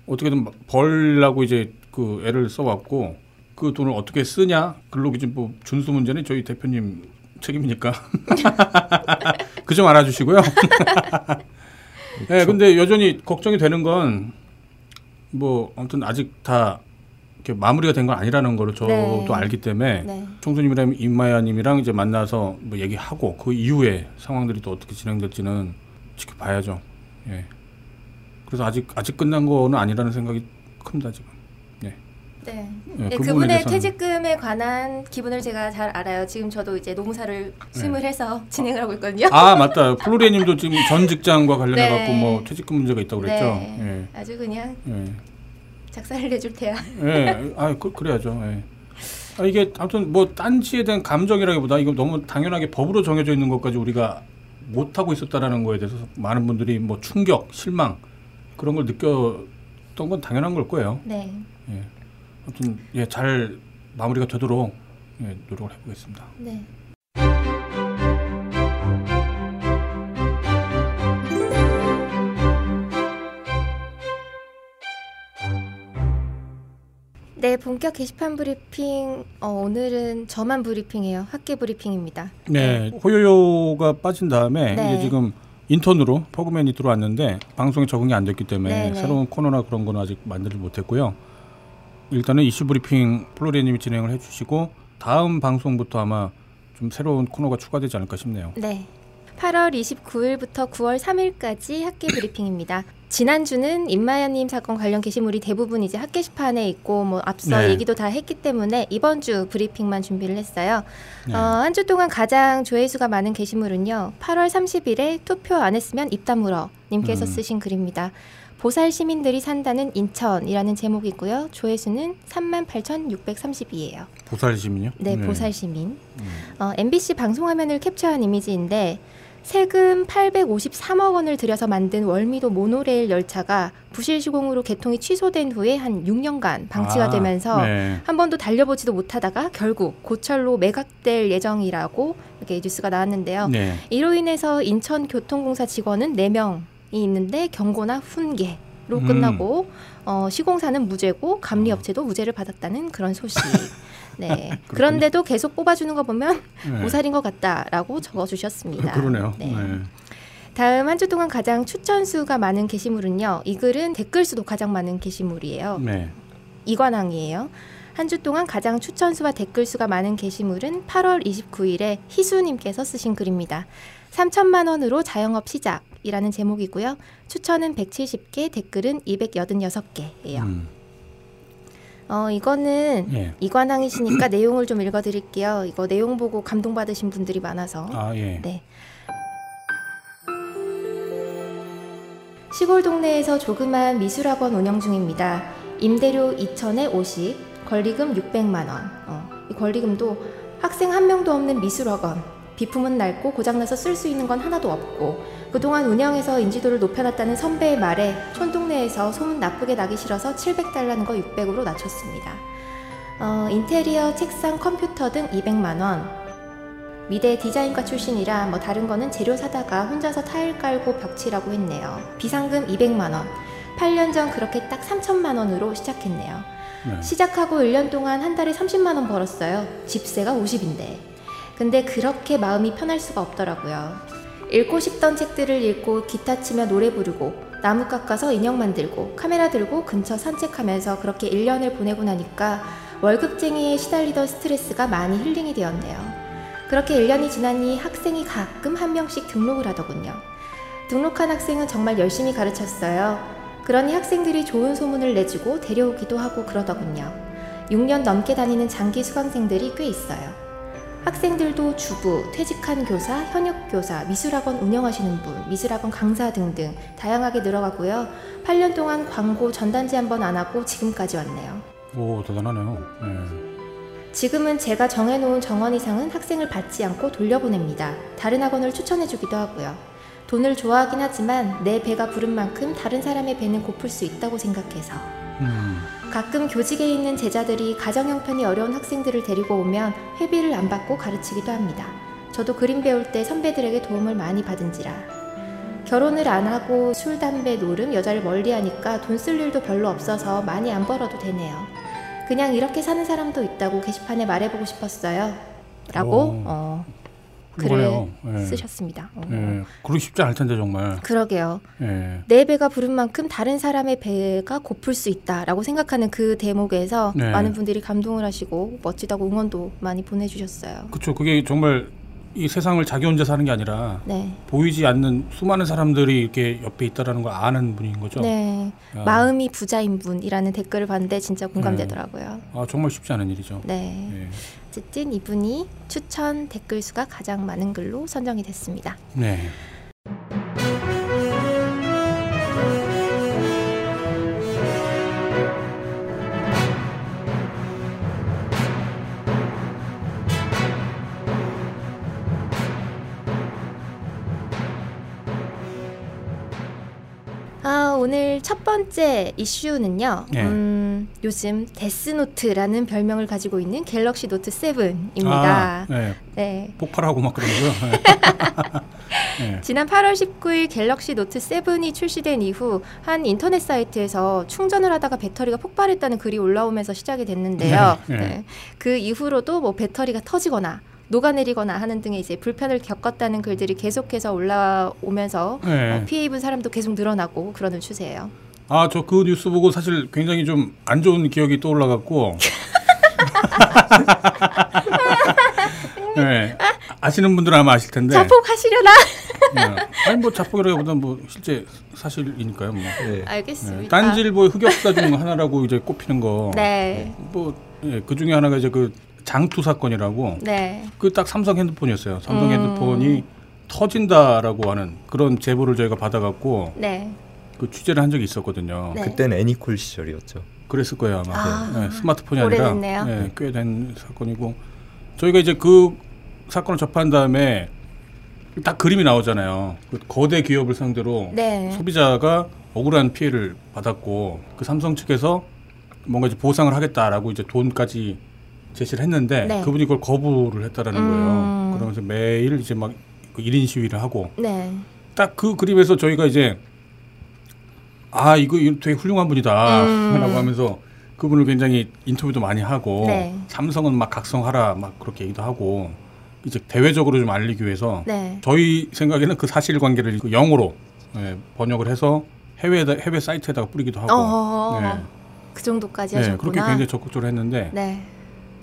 어떻게든 벌라고 이제 그 애를 써왔고 그 돈을 어떻게 쓰냐 근로기준법 준수 문제는 저희 대표님 책임이니까 <laughs> 그점 알아주시고요. 예, <laughs> 근데 여전히 걱정이 되는 건 뭐 아무튼 아직 다 이렇게 마무리가 된 건 아니라는 거를 저도 네. 알기 때문에 네. 총수님이랑 임마야님이랑 이제 만나서 뭐 얘기하고 그 이후에 상황들이 또 어떻게 진행될지는 지켜봐야죠. 예. 그래서 아직 아직 끝난 거는 아니라는 생각이 큽니다 지금. 네. 예, 네, 그 부분에 그분의 퇴직금에 관한 기분을 제가 잘 알아요. 지금 저도 이제 노무사를 스물 해서 <laughs> 진행을 하고 있거든요. 네. 아 맞다. 플로리님도 지금 전 직장과 관련해 갖고 네. 뭐 퇴직금 문제가 있다고 그랬죠. 네. 아주 그냥 예. 예. 작사를 내줄 테야. 예, 아, 그, 그래야죠. 예. 아, 이게 아무튼 뭐 딴지에 대한 감정이라기보다 이거 너무 당연하게 법으로 정해져 있는 것까지 우리가 못 하고 있었다라는 거에 대해서 많은 분들이 뭐 충격, 실망 그런 걸 느꼈던 건 당연한 걸 거예요. 네. 예. 아무튼 예, 잘 마무리가 되도록 예, 노력을 해보겠습니다. 네. 네, 본격 게시판 브리핑. 어, 오늘은 저만 브리핑이에요. 학계 브리핑입니다. 네, 호요요가 빠진 다음에 네. 이제 지금 인턴으로 퍼그맨이 들어왔는데 방송에 적응이 안 됐기 때문에 네, 네. 새로운 코너나 그런 거는 아직 만들지 못했고요. 일단은 이슈 브리핑 플로리님이 진행을 해주시고 다음 방송부터 아마 좀 새로운 코너가 추가되지 않을까 싶네요. 네. 8월 29일부터 9월 3일까지 학계 브리핑입니다. 지난주는 임마연님 사건 관련 게시물이 대부분 이제 학 게시판에 있고 뭐 앞서 네. 얘기도 다 했기 때문에 이번 주 브리핑만 준비를 했어요. 네. 어, 한 주 동안 가장 조회수가 많은 게시물은요. 8월 30일에 투표 안 했으면 입 다물어 님께서 음. 쓰신 글입니다. 보살 시민들이 산다는 인천이라는 제목이고요. 조회수는 38,632예요. 보살 시민요? 네, 보살 시민. 음. 어, MBC 방송 화면을 캡처한 이미지인데 세금 853억 원을 들여서 만든 월미도 모노레일 열차가 부실 시공으로 개통이 취소된 후에 한 6년간 방치가 아, 되면서 네. 한 번도 달려보지도 못하다가 결국 고철로 매각될 예정이라고 이렇게 뉴스가 나왔는데요. 네. 이로 인해서 인천교통공사 직원은 4명이 있는데 경고나 훈계 로 음. 끝나고 어, 시공사는 무죄고 감리업체도 무죄를 받았다는 그런 소식. <laughs> 네. 그런데도 계속 뽑아주는 거 보면 네. 오살인 것 같다라고 적어주셨습니다. 그러네요. 네. 네. 다음 한 주 동안 가장 추천 수가 많은 게시물은요. 이 글은 댓글 수도 가장 많은 게시물이에요. 네. 이관왕이에요. 한 주 동안 가장 추천 수와 댓글 수가 많은 게시물은 8월 29일에 희수님께서 쓰신 글입니다. 3천만 원으로 자영업 시작 이라는 제목이고요. 추천은 170개, 댓글은 286개예요. 음. 어 이거는 예. 이관왕이시니까 <clears throat> 내용을 좀 읽어 드릴게요. 이거 내용 보고 감동 받으신 분들이 많아서. 아 예. 네. 시골 동네에서 조그만 미술학원 운영 중입니다. 임대료 2천에 50, 권리금 600만 원. 어, 이 권리금도 학생 한 명도 없는 미술학원. 비품은 낡고 고장나서 쓸 수 있는 건 하나도 없고 그동안 운영해서 인지도를 높여놨다는 선배의 말에 촌동네에서 소문 나쁘게 나기 싫어서 700달러는 거 600으로 낮췄습니다. 어, 인테리어, 책상, 컴퓨터 등 200만 원. 미대 디자인과 출신이라 뭐 다른 거는 재료 사다가 혼자서 타일 깔고 벽치라고 했네요. 비상금 200만 원. 8년 전 그렇게 딱 3천만 원으로 시작했네요. 네. 시작하고 1년 동안 한 달에 30만 원 벌었어요. 집세가 50인데. 근데 그렇게 마음이 편할 수가 없더라고요. 읽고 싶던 책들을 읽고 기타 치며 노래 부르고 나무 깎아서 인형 만들고 카메라 들고 근처 산책하면서 그렇게 1년을 보내고 나니까 월급쟁이에 시달리던 스트레스가 많이 힐링이 되었네요. 그렇게 1년이 지나니 학생이 가끔 한 명씩 등록을 하더군요. 등록한 학생은 정말 열심히 가르쳤어요. 그러니 학생들이 좋은 소문을 내주고 데려오기도 하고 그러더군요. 6년 넘게 다니는 장기 수강생들이 꽤 있어요. 학생들도 주부, 퇴직한 교사, 현역 교사, 미술학원 운영하시는 분, 미술학원 강사 등등 다양하게 늘어가고요. 8년 동안 광고 전단지 한 번 안 하고 지금까지 왔네요. 오 대단하네요. 네. 지금은 제가 정해놓은 정원 이상은 학생을 받지 않고 돌려보냅니다. 다른 학원을 추천해주기도 하고요. 돈을 좋아하긴 하지만 내 배가 부른 만큼 다른 사람의 배는 고플 수 있다고 생각해서 음. 가끔 교직에 있는 제자들이 가정 형편이 어려운 학생들을 데리고 오면 회비를 안 받고 가르치기도 합니다. 저도 그림 배울 때 선배들에게 도움을 많이 받은지라. 결혼을 안 하고 술, 담배, 노름, 여자를 멀리 하니까 돈 쓸 일도 별로 없어서 많이 안 벌어도 되네요. 그냥 이렇게 사는 사람도 있다고 게시판에 말해보고 싶었어요. 라고 오. 어, 글을. 네. 쓰셨습니다. 어. 예. 그러기 쉽지 않을 텐데 정말. 그러게요. 예. 내 배가 부른 만큼 다른 사람의 배가 고플 수 있다라고 생각하는 그 대목에서 네. 많은 분들이 감동을 하시고 멋지다고 응원도 많이 보내주셨어요. 그렇죠. 그게 정말 이 세상을 자기 혼자 사는 게 아니라 네, 보이지 않는 수많은 사람들이 이렇게 옆에 있다라는 걸 아는 분인 거죠. 네, 야. 마음이 부자인 분이라는 댓글을 봤는데 진짜 공감되더라고요. 아 정말 쉽지 않은 일이죠. 네, 예. 어쨌든 이분이 추천 댓글 수가 가장 많은 글로 선정이 됐습니다. 네. 아, 오늘 첫 번째 이슈는요. 네. 음, 요즘 Death Note라는 별명을 가지고 있는 Galaxy Note 7입니다. 아, 네. 네. 폭발하고 막 그러고요. 네. <laughs> 지난 8월 19일 Galaxy Note 7이 출시된 이후 한 인터넷 사이트에서 충전을 하다가 배터리가 폭발했다는 글이 올라오면서 시작이 됐는데요. 네, 네. 네. 그 이후로도 뭐 배터리가 터지거나 녹아내리거나 하는 등의 이제 불편을 겪었다는 글들이 계속해서 올라오면서 네. 어, 피해 입은 사람도 계속 늘어나고 그러는 추세예요. 아, 저 그 뉴스 보고 사실 굉장히 좀 안 좋은 기억이 떠올라갖고. <laughs> 네. 아시는 분들은 아마 아실 텐데. 자폭하시려나? 네. 아니 뭐 자폭이라기보다 뭐 실제 사실이니까요. 뭐. 네. 알겠습니다. 네. 딴지일보의 흑역사 중 하나라고 이제 꼽히는 거. 네. 뭐 예, 그 중에 하나가 이제 그 장투 사건이라고 네. 그 딱 삼성 핸드폰이었어요. 삼성 음. 핸드폰이 터진다라고 하는 그런 제보를 저희가 받아갖고 네. 그 취재를 한 적이 있었거든요. 네. 그때는 애니콜 시절이었죠. 그랬을 거예요 아마. 아, 네, 스마트폰이 오래됐네요. 아니라 네, 꽤된 사건이고 저희가 이제 그 사건을 접한 다음에 딱 그림이 나오잖아요. 그 거대 기업을 상대로 네. 소비자가 억울한 피해를 받았고 그 삼성 측에서 뭔가 이제 보상을 하겠다라고 이제 돈까지 제시를 했는데 네. 그분이 그걸 거부를 했다라는 음. 거예요. 그러면서 매일 이제 막그 1인 시위를 하고 네. 딱그 그림에서 저희가 이제 아 이거, 되게 훌륭한 분이다라고 음. 하면서 그분을 굉장히 인터뷰도 많이 하고 네. 삼성은 막 각성하라 막 그렇게 얘기도 하고 이제 대외적으로 좀 알리기 위해서 네. 저희 생각에는 그 사실관계를 그 영어로 예, 번역을 해서 해외 해외 사이트에다가 뿌리기도 하고 어. 네. 그 정도까지 네, 하셨구나. 그렇게 굉장히 적극적으로 했는데 네.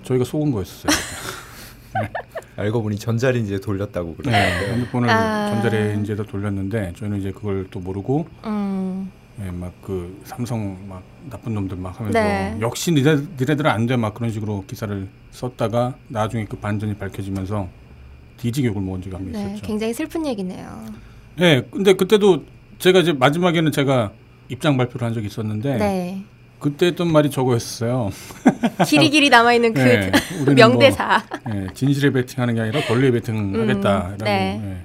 저희가 속은 거였어요. <laughs> 알고 보니 전자레인지에 돌렸다고 네, 그러는데 핸드폰을 아. 전자레인지에다 돌렸는데 저희는 이제 그걸 또 모르고 음. 예, 막그 삼성 막 나쁜 놈들 막 하면서 네. 역시 니네 니네들은 안 돼 막 그런 식으로 기사를 썼다가 나중에 그 반전이 밝혀지면서 뒤지게 욕을 먹은 적이 한번 네. 있었죠. 굉장히 슬픈 얘기네요. 예, 근데 그때도 제가 이제 마지막에는 제가 입장 발표를 한 적이 있었는데 네. 그때 했던 말이 저거였어요. 길이 길이 남아 있는 그 예, 우리는 명대사. 뭐, 예, 진실에 베팅하는 게 아니라 권리에 베팅하겠다라고. 음, 네. 예.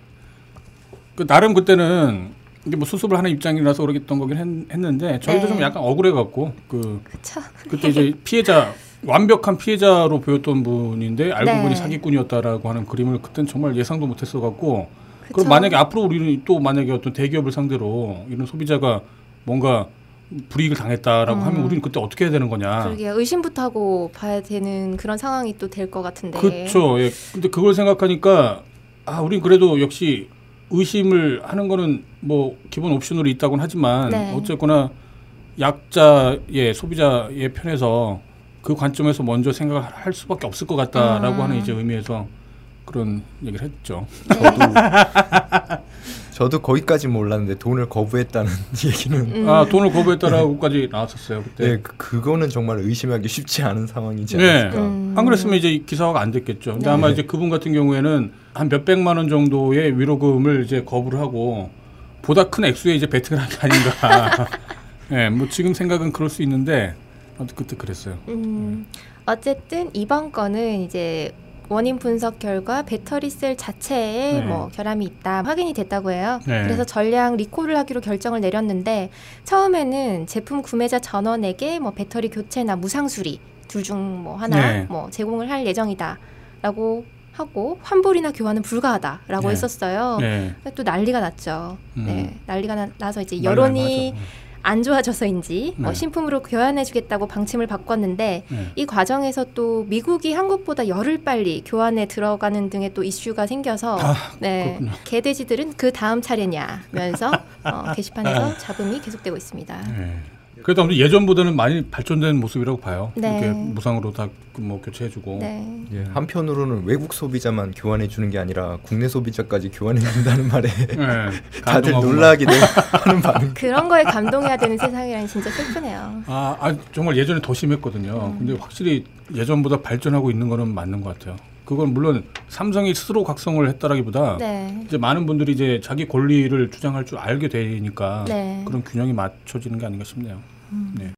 그 나름 그때는 이게 뭐 수습을 하는 입장이라서 그러겠던 거긴 했, 는데 저희도 네. 좀 약간 억울해 갖고 그 그쵸. 그때 이제 피해자 완벽한 피해자로 보였던 분인데 알고 네. 보니 사기꾼이었다라고 하는 그림을 그땐 정말 예상도 못했어 갖고. 그럼 만약에 앞으로 우리는 또 만약에 어떤 대기업을 상대로 이런 소비자가 뭔가 불이익을 당했다라고 음. 하면 우리는 그때 어떻게 해야 되는 거냐? 그러게 의심부터 하고 봐야 되는 그런 상황이 또 될 것 같은데. 그렇죠. 예. 근데 그걸 생각하니까 아, 우린 그래도 역시 의심을 하는 거는 뭐 기본 옵션으로 있다고는 하지만 네. 어쨌거나 약자의 소비자의 편에서 그 관점에서 먼저 생각을 할 수밖에 없을 것 같다라고 음. 하는 이제 의미에서 그런 얘기를 했죠. <laughs> 저도 거기까지 몰랐는데 돈을 거부했다는 <laughs> 얘기는 음. 아 돈을 거부했다라고까지 나왔었어요 그때. 네, 그, 그거는 정말 의심하기 쉽지 않은 상황이지 네. 않을까. 음. 안 그랬으면 이제 기사화가 안 됐겠죠. 근데 네. 아마 이제 그분 같은 경우에는 한 몇백만 원 정도의 위로금을 이제 거부를 하고 보다 큰 액수에 이제 베팅을 한 게 아닌가. 예, <laughs> 뭐 지금 생각은 그럴 수 있는데 아무튼 그때 그랬어요. 음, 어쨌든 이번 건은 이제 원인 분석 결과 배터리 셀 자체에 네. 뭐 결함이 있다 확인이 됐다고 해요. 네. 그래서 전량 리콜을 하기로 결정을 내렸는데 처음에는 제품 구매자 전원에게 뭐 배터리 교체나 무상 수리 둘 중 뭐 하나 네. 뭐 제공을 할 예정이다라고 하고 환불이나 교환은 불가하다라고 네. 했었어요. 네. 또 난리가 났죠. 음. 네, 난리가 나, 나서 이제 여론이. 안 좋아져서인지 뭐 네. 신품으로 교환해주겠다고 방침을 바꿨는데 네. 이 과정에서 또 미국이 한국보다 열흘 빨리 교환에 들어가는 등의 또 이슈가 생겨서 아, 네 그렇군요. 개돼지들은 그 다음 차례냐면서 어, 게시판에서 <laughs> 잡음이 계속되고 있습니다. 네. 그래도 아무튼 예전보다는 많이 발전된 모습이라고 봐요. 네. 이렇게 무상으로 다 뭐 교체해주고. 네. 예, 한편으로는 외국 소비자만 교환해 주는 게 아니라 국내 소비자까지 교환해 준다는 말에 네. <laughs> 다들 되는 <laughs> 하는 반응. 그런 거에 감동해야 되는 세상이라니 진짜 슬프네요. 아, 아, 정말 예전에 더 심했거든요. 근데 확실히 예전보다 발전하고 있는 거는 맞는 것 같아요. 그건 물론 삼성이 스스로 각성을 했다라기보다 네. 이제 많은 분들이 이제 자기 권리를 주장할 줄 알게 되니까 네. 그런 균형이 맞춰지는 게 아닌가 싶네요. 네.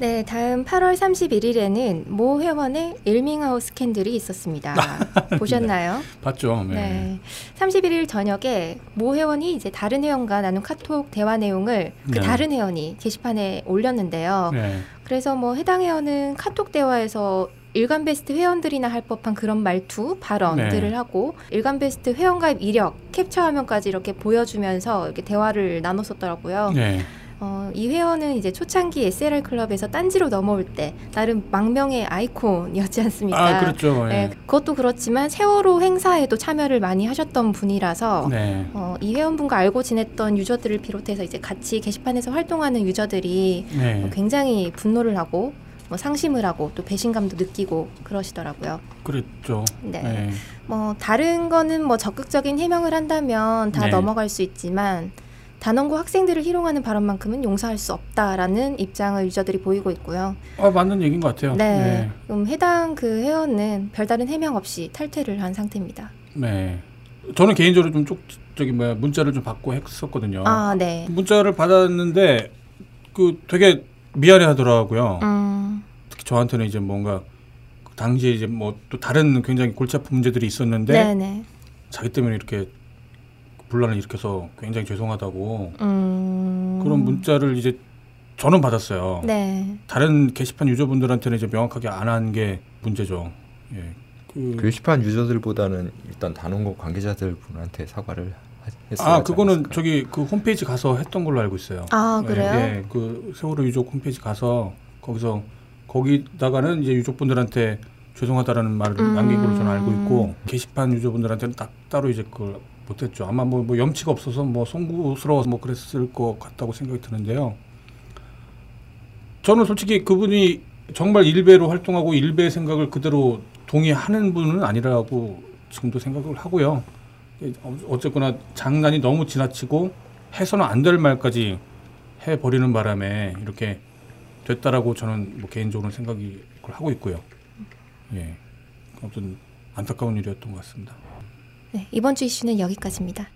네, 다음 8월 31일에는 모 회원의 일밍아웃 스캔들이 있었습니다. <laughs> 보셨나요? 봤죠. 네. 네. 31일 저녁에 모 회원이 이제 다른 회원과 나눈 카톡 대화 내용을 그 네. 다른 회원이 게시판에 올렸는데요. 네. 그래서 뭐 해당 회원은 카톡 대화에서 일간 베스트 회원들이나 할 법한 그런 말투, 발언들을 네. 하고 일간 베스트 회원 가입 이력, 캡처 화면까지 이렇게 보여주면서 이렇게 대화를 나눴었더라고요. 네. 어, 이 회원은 이제 초창기 SLR 클럽에서 딴지로 넘어올 때 나름 망명의 아이콘이었지 않습니까? 아, 그렇죠. 네, 네. 그것도 그렇지만 세월호 행사에도 참여를 많이 하셨던 분이라서 네. 어, 이 회원분과 알고 지냈던 유저들을 비롯해서 이제 같이 게시판에서 활동하는 유저들이 네. 어, 굉장히 분노를 하고 뭐 상심을 하고 또 배신감도 느끼고 그러시더라고요. 그랬죠. 네. 네. 뭐 다른 거는 뭐 적극적인 해명을 한다면 다 네. 넘어갈 수 있지만 단원고 학생들을 희롱하는 발언만큼은 용서할 수 없다라는 입장을 유저들이 보이고 있고요. 아 맞는 얘기인 것 같아요. 네. 그럼 해당 그 회원은 별다른 해명 없이 탈퇴를 한 상태입니다. 네. 저는 개인적으로 좀 쪽, 저기 뭐야 문자를 좀 받고 했었거든요. 아, 네. 문자를 받았는데 그 되게 미안해하더라고요. 음, 저한테는 이제 뭔가 그 당시에 이제 뭐 또 다른 굉장히 골치 아픈 문제들이 있었는데 네, 네. 자기 때문에 이렇게 분란을 일으켜서 굉장히 죄송하다고 음. 그런 문자를 이제 저는 받았어요. 네. 다른 게시판 유저분들한테는 이제 명확하게 안 한 게 문제죠. 예. 그, 게시판 유저들보다는 일단 단원고 관계자들 분한테 사과를 하- 했어야 아 그거는 않았을까요? 저기 그 홈페이지 가서 했던 걸로 알고 있어요. 아, 그래요? 예, 예. 그 세월호 유족 홈페이지 가서 거기서 거기다가는 이제 유족분들한테 죄송하다라는 말을 음. 남긴 걸로 저는 알고 있고 게시판 유저분들한테는 딱 따로 이제 그걸 못했죠. 아마 뭐, 뭐 염치가 없어서 뭐 송구스러워서 뭐 그랬을 것 같다고 생각이 드는데요. 저는 솔직히 그분이 정말 일베로 활동하고 일베의 생각을 그대로 동의하는 분은 아니라고 지금도 생각을 하고요. 어- 어쨌거나 장난이 너무 지나치고 해서는 안 될 말까지 해 버리는 바람에 이렇게 됐다라고 저는 뭐 개인적으로 생각이 하고 있고요. 예, 아무튼 안타까운 일이었던 것 같습니다. 네, 이번 주 이슈는 여기까지입니다.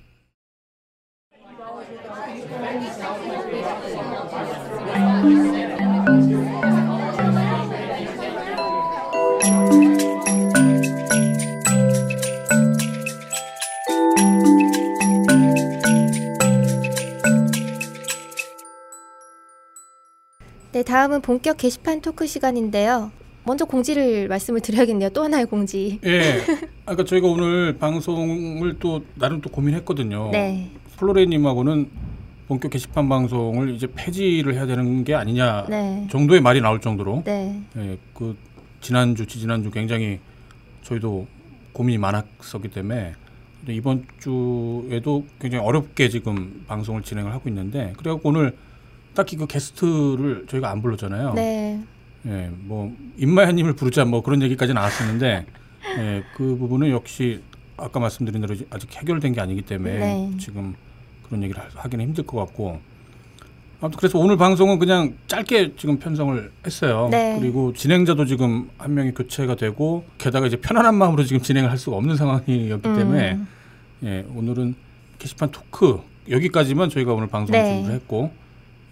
다음은 본격 게시판 토크 시간인데요. 먼저 공지를 말씀을 드려야겠네요. 또 하나의 공지. 예, <laughs> 아까 저희가 오늘 방송을 또 나름 또 고민했거든요. 네. 플로레님하고는 본격 게시판 방송을 이제 폐지를 해야 되는 게 아니냐 네. 정도의 말이 나올 정도로 네. 예, 그 지난주 지지난주 굉장히 저희도 고민이 많았었기 때문에 이번 주에도 굉장히 어렵게 지금 방송을 진행을 하고 있는데 그래갖고 오늘 딱히 그 게스트를 저희가 안 불렀잖아요. 네. 예, 뭐 임마야님을 부르자 뭐 그런 얘기까지 나왔었는데 예, 그 부분은 역시 아까 말씀드린 대로 아직 해결된 게 아니기 때문에 네. 지금 그런 얘기를 하- 하기는 힘들 것 같고 아무튼 그래서 오늘 방송은 그냥 짧게 지금 편성을 했어요. 네. 그리고 진행자도 지금 한 명이 교체가 되고 게다가 이제 편안한 마음으로 지금 진행을 할 수가 없는 상황이었기 때문에 음, 예, 오늘은 게시판 토크 여기까지만 저희가 오늘 방송을 네. 준비를 했고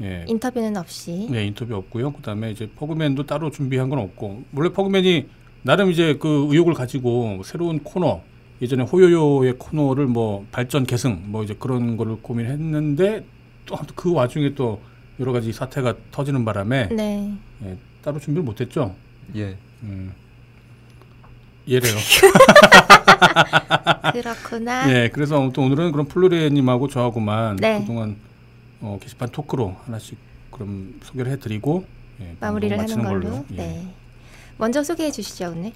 예, 인터뷰는 없이. 네 인터뷰 없고요. 그다음에 이제 퍼그맨도 따로 준비한 건 없고 원래 퍼그맨이 나름 이제 그 의욕을 가지고 새로운 코너 예전에 호요요의 코너를 뭐 발전 계승 뭐 이제 그런 거를 고민했는데 또 그 와중에 또 여러 가지 사태가 터지는 바람에 네. 예, 따로 준비를 못했죠. 예. 음. 예래요. <laughs> 그렇구나. 네, 그래서 아무튼 오늘은 그럼 플루레님하고 저하고만 네. 그동안 어, 게시판 토크로 하나씩 그럼 소개를 해드리고 예, 마무리를 하는 걸로. 마치는 예. 네. 먼저 소개해 주시죠, 오늘.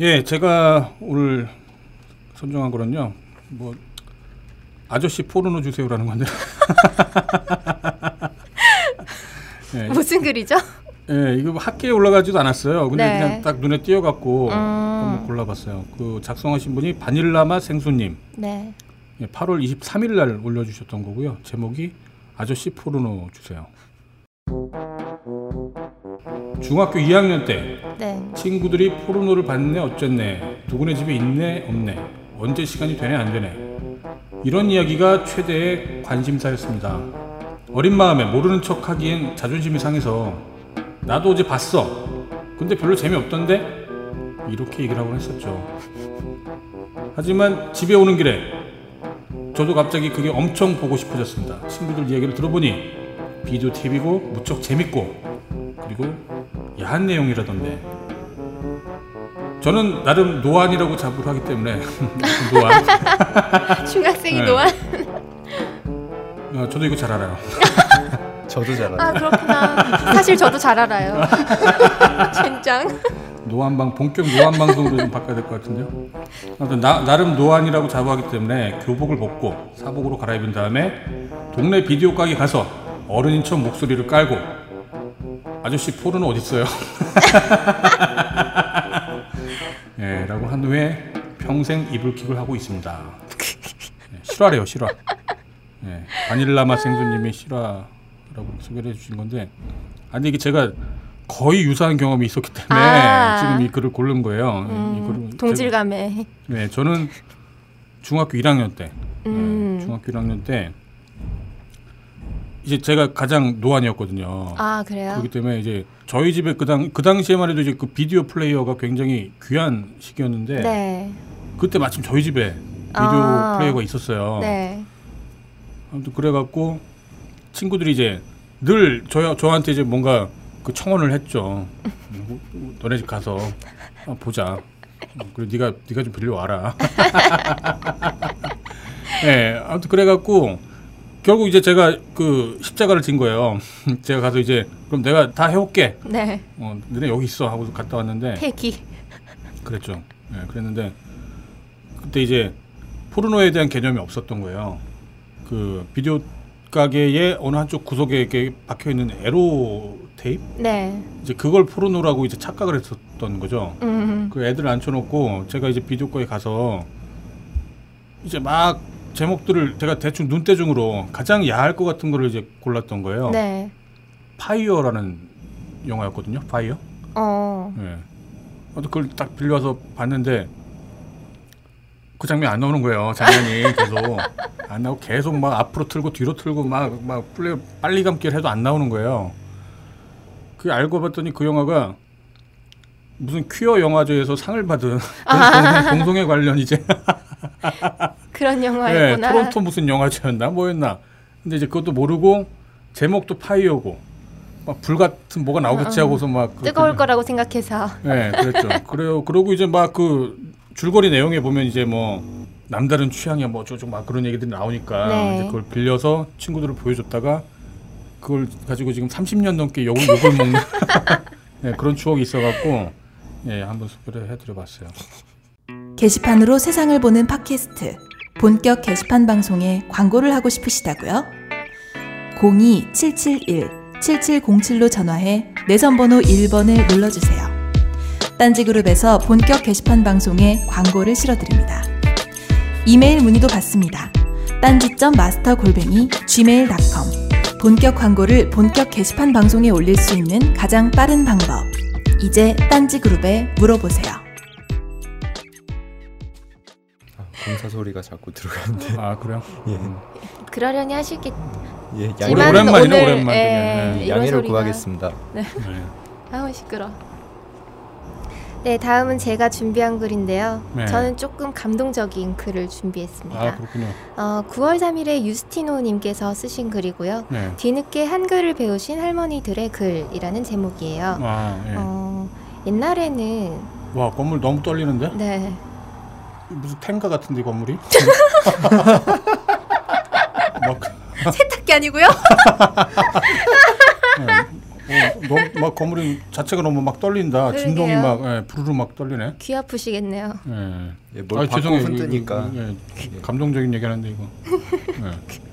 예, 제가 오늘 선정한 거는요. 뭐 아저씨 포르노 주세요라는 건데. <laughs> 예, 무슨 글이죠? 예, 이거 학계에 올라가지도 않았어요. 근데 네. 그냥 딱 눈에 띄어갖고 음. 한번 골라봤어요. 그 작성하신 분이 바닐라맛 생수님. 네. 예, 8월 23일 날 올려주셨던 거고요. 제목이 아저씨 포르노 주세요. 중학교 2학년 때 네. 친구들이 포르노를 봤네 어쨌네. 누구네 집에 있네 없네. 언제 시간이 되네 안 되네. 이런 이야기가 최대의 관심사였습니다. 어린 마음에 모르는 척 하기엔 자존심이 상해서 나도 어제 봤어. 근데 별로 재미없던데? 이렇게 얘기를 하곤 했었죠. 하지만 집에 오는 길에 저도 갑자기 그게 엄청 보고 싶어졌습니다 친구들 이야기를 들어보니 비디오 팁이고 무척 재밌고 그리고 야한 내용이라던데 저는 나름 노안이라고 자부를 하기 때문에 <laughs> 노안 <laughs> 중학생이 네. 노안. 어, 저도 이거 잘 알아요 저도 잘 아, 알아요. 그렇구나. 사실 저도 잘 알아요. <laughs> 젠장. 노안방 본격 노안 방송으로 좀 바꿔야 될 것 같은데요 아무튼 나, 나름 노안이라고 자부하기 때문에 교복을 벗고 사복으로 갈아입은 다음에 동네 비디오 가게 가서 어른인 척 목소리를 깔고 아저씨 폴은 어디 있어요? 예, 라고 한 후에 평생 이불킥을 하고 있습니다. 예, 실화래요, 실화. 예, 바닐라 맛 생수님이 실화라고 소개를 해주신 건데, 아니 이게 제가 거의 유사한 경험이 있었기 때문에 아. 지금 이 글을 고른 거예요. 이 음, 글을 동질감에. 제가- 네, 저는 중학교 1학년 때, 음. 네, 중학교 1학년 때 이제 제가 가장 노안이었거든요. 아 그래요? 그렇기 때문에 이제 저희 집에 그당 그 당시에만 해도 이제 그 비디오 플레이어가 굉장히 귀한 시기였는데 네. 그때 마침 저희 집에 비디오 아. 플레이어가 있었어요. 네. 아무튼 그래갖고 친구들이 이제 늘 저, 저한테 이제 뭔가 그 청원을 했죠. 음, 너네 집 가서 아, 보자. 음, 그리고 네가 네가 좀 빌려 와라. <laughs> 예, 아무튼 그래갖고 결국 이제 제가 그 십자가를 진 거예요. <laughs> 제가 가서 이제 그럼 내가 다 해올게. 네. 어, 너네 여기 있어 하고 갔다 왔는데 폐기. 그랬죠. 예, 그랬는데 그때 이제 포르노에 대한 개념이 없었던 거예요. 그 비디오 가게의 어느 한쪽 구석에 이렇게 박혀 있는 에로 테이프 네. 이제 그걸 포르노라고 이제 착각을 했었던 거죠. 음. 그 애들 앉혀놓고 제가 이제 비디오가에 가서 이제 막 제목들을 제가 대충 눈대중으로 가장 야할 것 같은 거를 이제 골랐던 거예요. 네. Fire라는 영화였거든요. 파이어. 어. 예. 아무튼 그걸 딱 빌려와서 봤는데 그 장면 안 나오는 거예요. 장면이 <laughs> 계속 안 나오고 계속 막 앞으로 틀고 뒤로 틀고 막 막 플레이 빨리 감기를 해도 안 나오는 거예요. 그 알고 봤더니 그 영화가 무슨 퀴어 영화제에서 상을 받은 <laughs> 동- 동성애 관련 이제 <laughs> 그런 예, 영화였구나. 토론토 무슨 영화제였나 뭐였나. 근데 이제 그것도 모르고 제목도 파이어고 막 불 같은 뭐가 나오겠지 하고서 막 그- 뜨거울 거라고 생각해서. 네, 그랬죠. <laughs> 그래요. 그러고 이제 막 그 줄거리 내용에 보면 이제 뭐 남다른 취향이야 뭐 어쩌고 막 그런 얘기들이 나오니까 네. 이제 그걸 빌려서 친구들을 보여줬다가 그걸 가지고 지금 30년 넘게 욕을 욕을 먹는 네, <laughs> 그런 추억이 있어갖고 예 한번 소개를 해드려봤어요. 게시판으로 세상을 보는 팟캐스트 본격 게시판 방송에 광고를 하고 싶으시다고요? 02-771-7707로 전화해 내선번호 1번을 눌러주세요. 딴지그룹에서 본격 게시판 방송에 광고를 실어드립니다. 이메일 문의도 받습니다. 딴지점 마스터 골뱅이 gmail.com 본격 광고를 본격 게시판 방송에 올릴 수 있는 가장 빠른 방법. 이제 딴지 그룹에 물어보세요. 아, 공사 소리가 자꾸 들어가는데 아 그래요? <laughs> 예, 그러려니 하시겠. 예 오랜- 오랜만이네 오늘, 오랜만. 예, 네. 이런 양해를 소리가- 구하겠습니다. 네. 아우 시끄러. 네, 다음은 제가 준비한 글인데요. 네. 저는 조금 감동적인 글을 준비했습니다. 아 그렇군요. 어, 9월 3일에 유스티노님께서 쓰신 글이고요. 네. 뒤늦게 한글을 배우신 할머니들의 글이라는 제목이에요. 아 예. 어, 옛날에는 와 건물 너무 떨리는데? 네 무슨 탱가 같은데 건물이? <laughs> 막 세탁기 아니고요? <laughs> 어, 너무 막 건물이 자체가 너무 막 떨린다. 그러게요. 진동이 막 예, 부르르 막 떨리네. 귀 아프시겠네요. 예. 예, 뭘 받고 죄송해요. 흔드니까 이거, 예, 감동적인 얘기하는데 이거. 예. <laughs>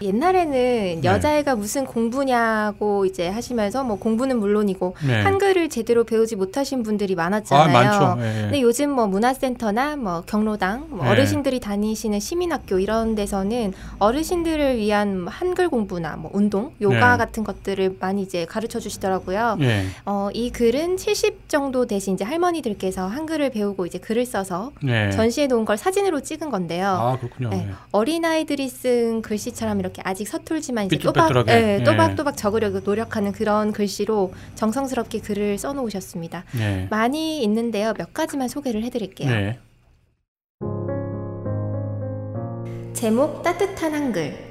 옛날에는 여자애가 무슨 공부냐고 이제 하시면서 뭐 공부는 물론이고 네. 한글을 제대로 배우지 못하신 분들이 많았잖아요. 아 많죠. 예, 예. 근데 요즘 뭐 문화센터나 뭐 경로당, 뭐 네. 어르신들이 다니시는 시민학교 이런 데서는 어르신들을 위한 한글 공부나 뭐 운동, 요가 네. 같은 것들을 많이 이제 가르쳐 주시더라고요. 예. 어, 이 글은 70 정도 되신 이제 할머니들께서 한글을 배우고 이제 글을 써서 네. 전시해 놓은 걸 사진으로 찍은 건데요. 아 그렇군요. 네. 예. 어린아이들이 쓴 글씨처럼 이렇게 아직 서툴지만 이제. 또박, 예, 예. 또박또박 적으려고 노력하는 그런 글씨로 정성스럽게 글을 써놓으셨습니다. 예. 많이 있는데요. 몇 가지만 소개를 해드릴게요. 네. 제목 따뜻한 한글.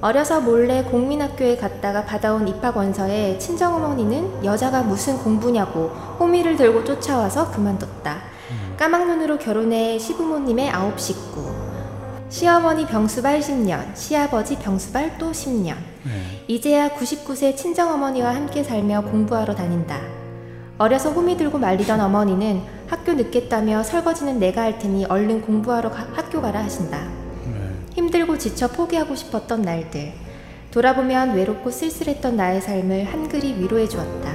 어려서 몰래 공민학교에 갔다가 받아온 입학 원서에 친정어머니는 여자가 무슨 공부냐고 호미를 들고 쫓아와서 그만뒀다. 까막눈으로 결혼해 시부모님의 아홉 식구. 시어머니 병수발 10년, 시아버지 병수발 또 10년. 네. 이제야 99세 친정어머니와 함께 살며 공부하러 다닌다. 어려서 호미 들고 말리던 어머니는 학교 늦겠다며 설거지는 내가 할 테니 얼른 공부하러 가- 학교 가라 하신다. 네. 힘들고 지쳐 포기하고 싶었던 날들. 돌아보면 외롭고 쓸쓸했던 나의 삶을 한글이 위로해 주었다.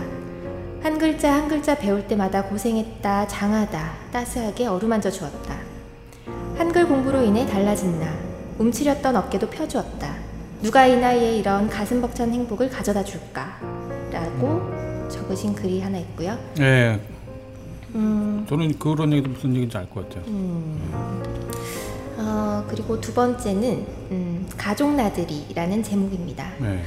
한 글자 한 글자 배울 때마다 고생했다, 장하다, 따스하게 어루만져 주었다. 한글 공부로 인해 달라진 나, 움츠렸던 어깨도 펴주었다. 누가 이 나이에 이런 가슴 벅찬 행복을 가져다 줄까? 라고 적으신 글이 하나 있고요. 네, 음, 저는 그런 얘기도 무슨 얘기인지 알 것 같아요. 음. 어, 그리고 두 번째는 음, 가족 나들이라는 제목입니다. 네.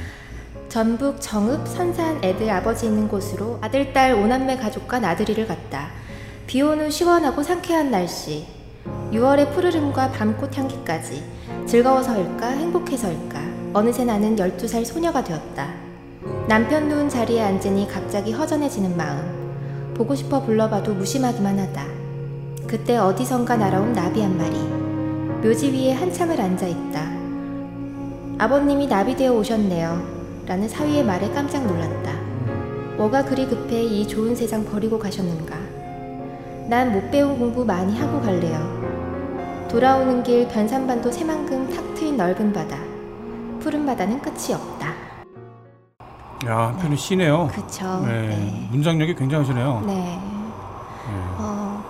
전북 정읍 선산 애들 아버지 있는 곳으로 아들, 딸, 오남매 가족과 나들이를 갔다. 비온후 시원하고 상쾌한 날씨. 6월의 푸르름과 밤꽃 향기까지. 즐거워서일까, 행복해서일까. 어느새 나는 12살 소녀가 되었다. 남편 누운 자리에 앉으니 갑자기 허전해지는 마음. 보고 싶어 불러봐도 무심하기만 하다. 그때 어디선가 날아온 나비 한 마리. 묘지 위에 한참을 앉아 있다. 아버님이 나비 되어 오셨네요. 라는 사위의 말에 깜짝 놀랐다. 뭐가 그리 급해 이 좋은 세상 버리고 가셨는가? 난 못 배운 공부 많이 하고 갈래요. 돌아오는 길 변산반도 새만금 탁 트인 넓은 바다. 푸른 바다는 끝이 없다. 야 한편이 시네요. 그쵸. 네. 네. 문장력이 굉장하시네요. 네. 네. 어,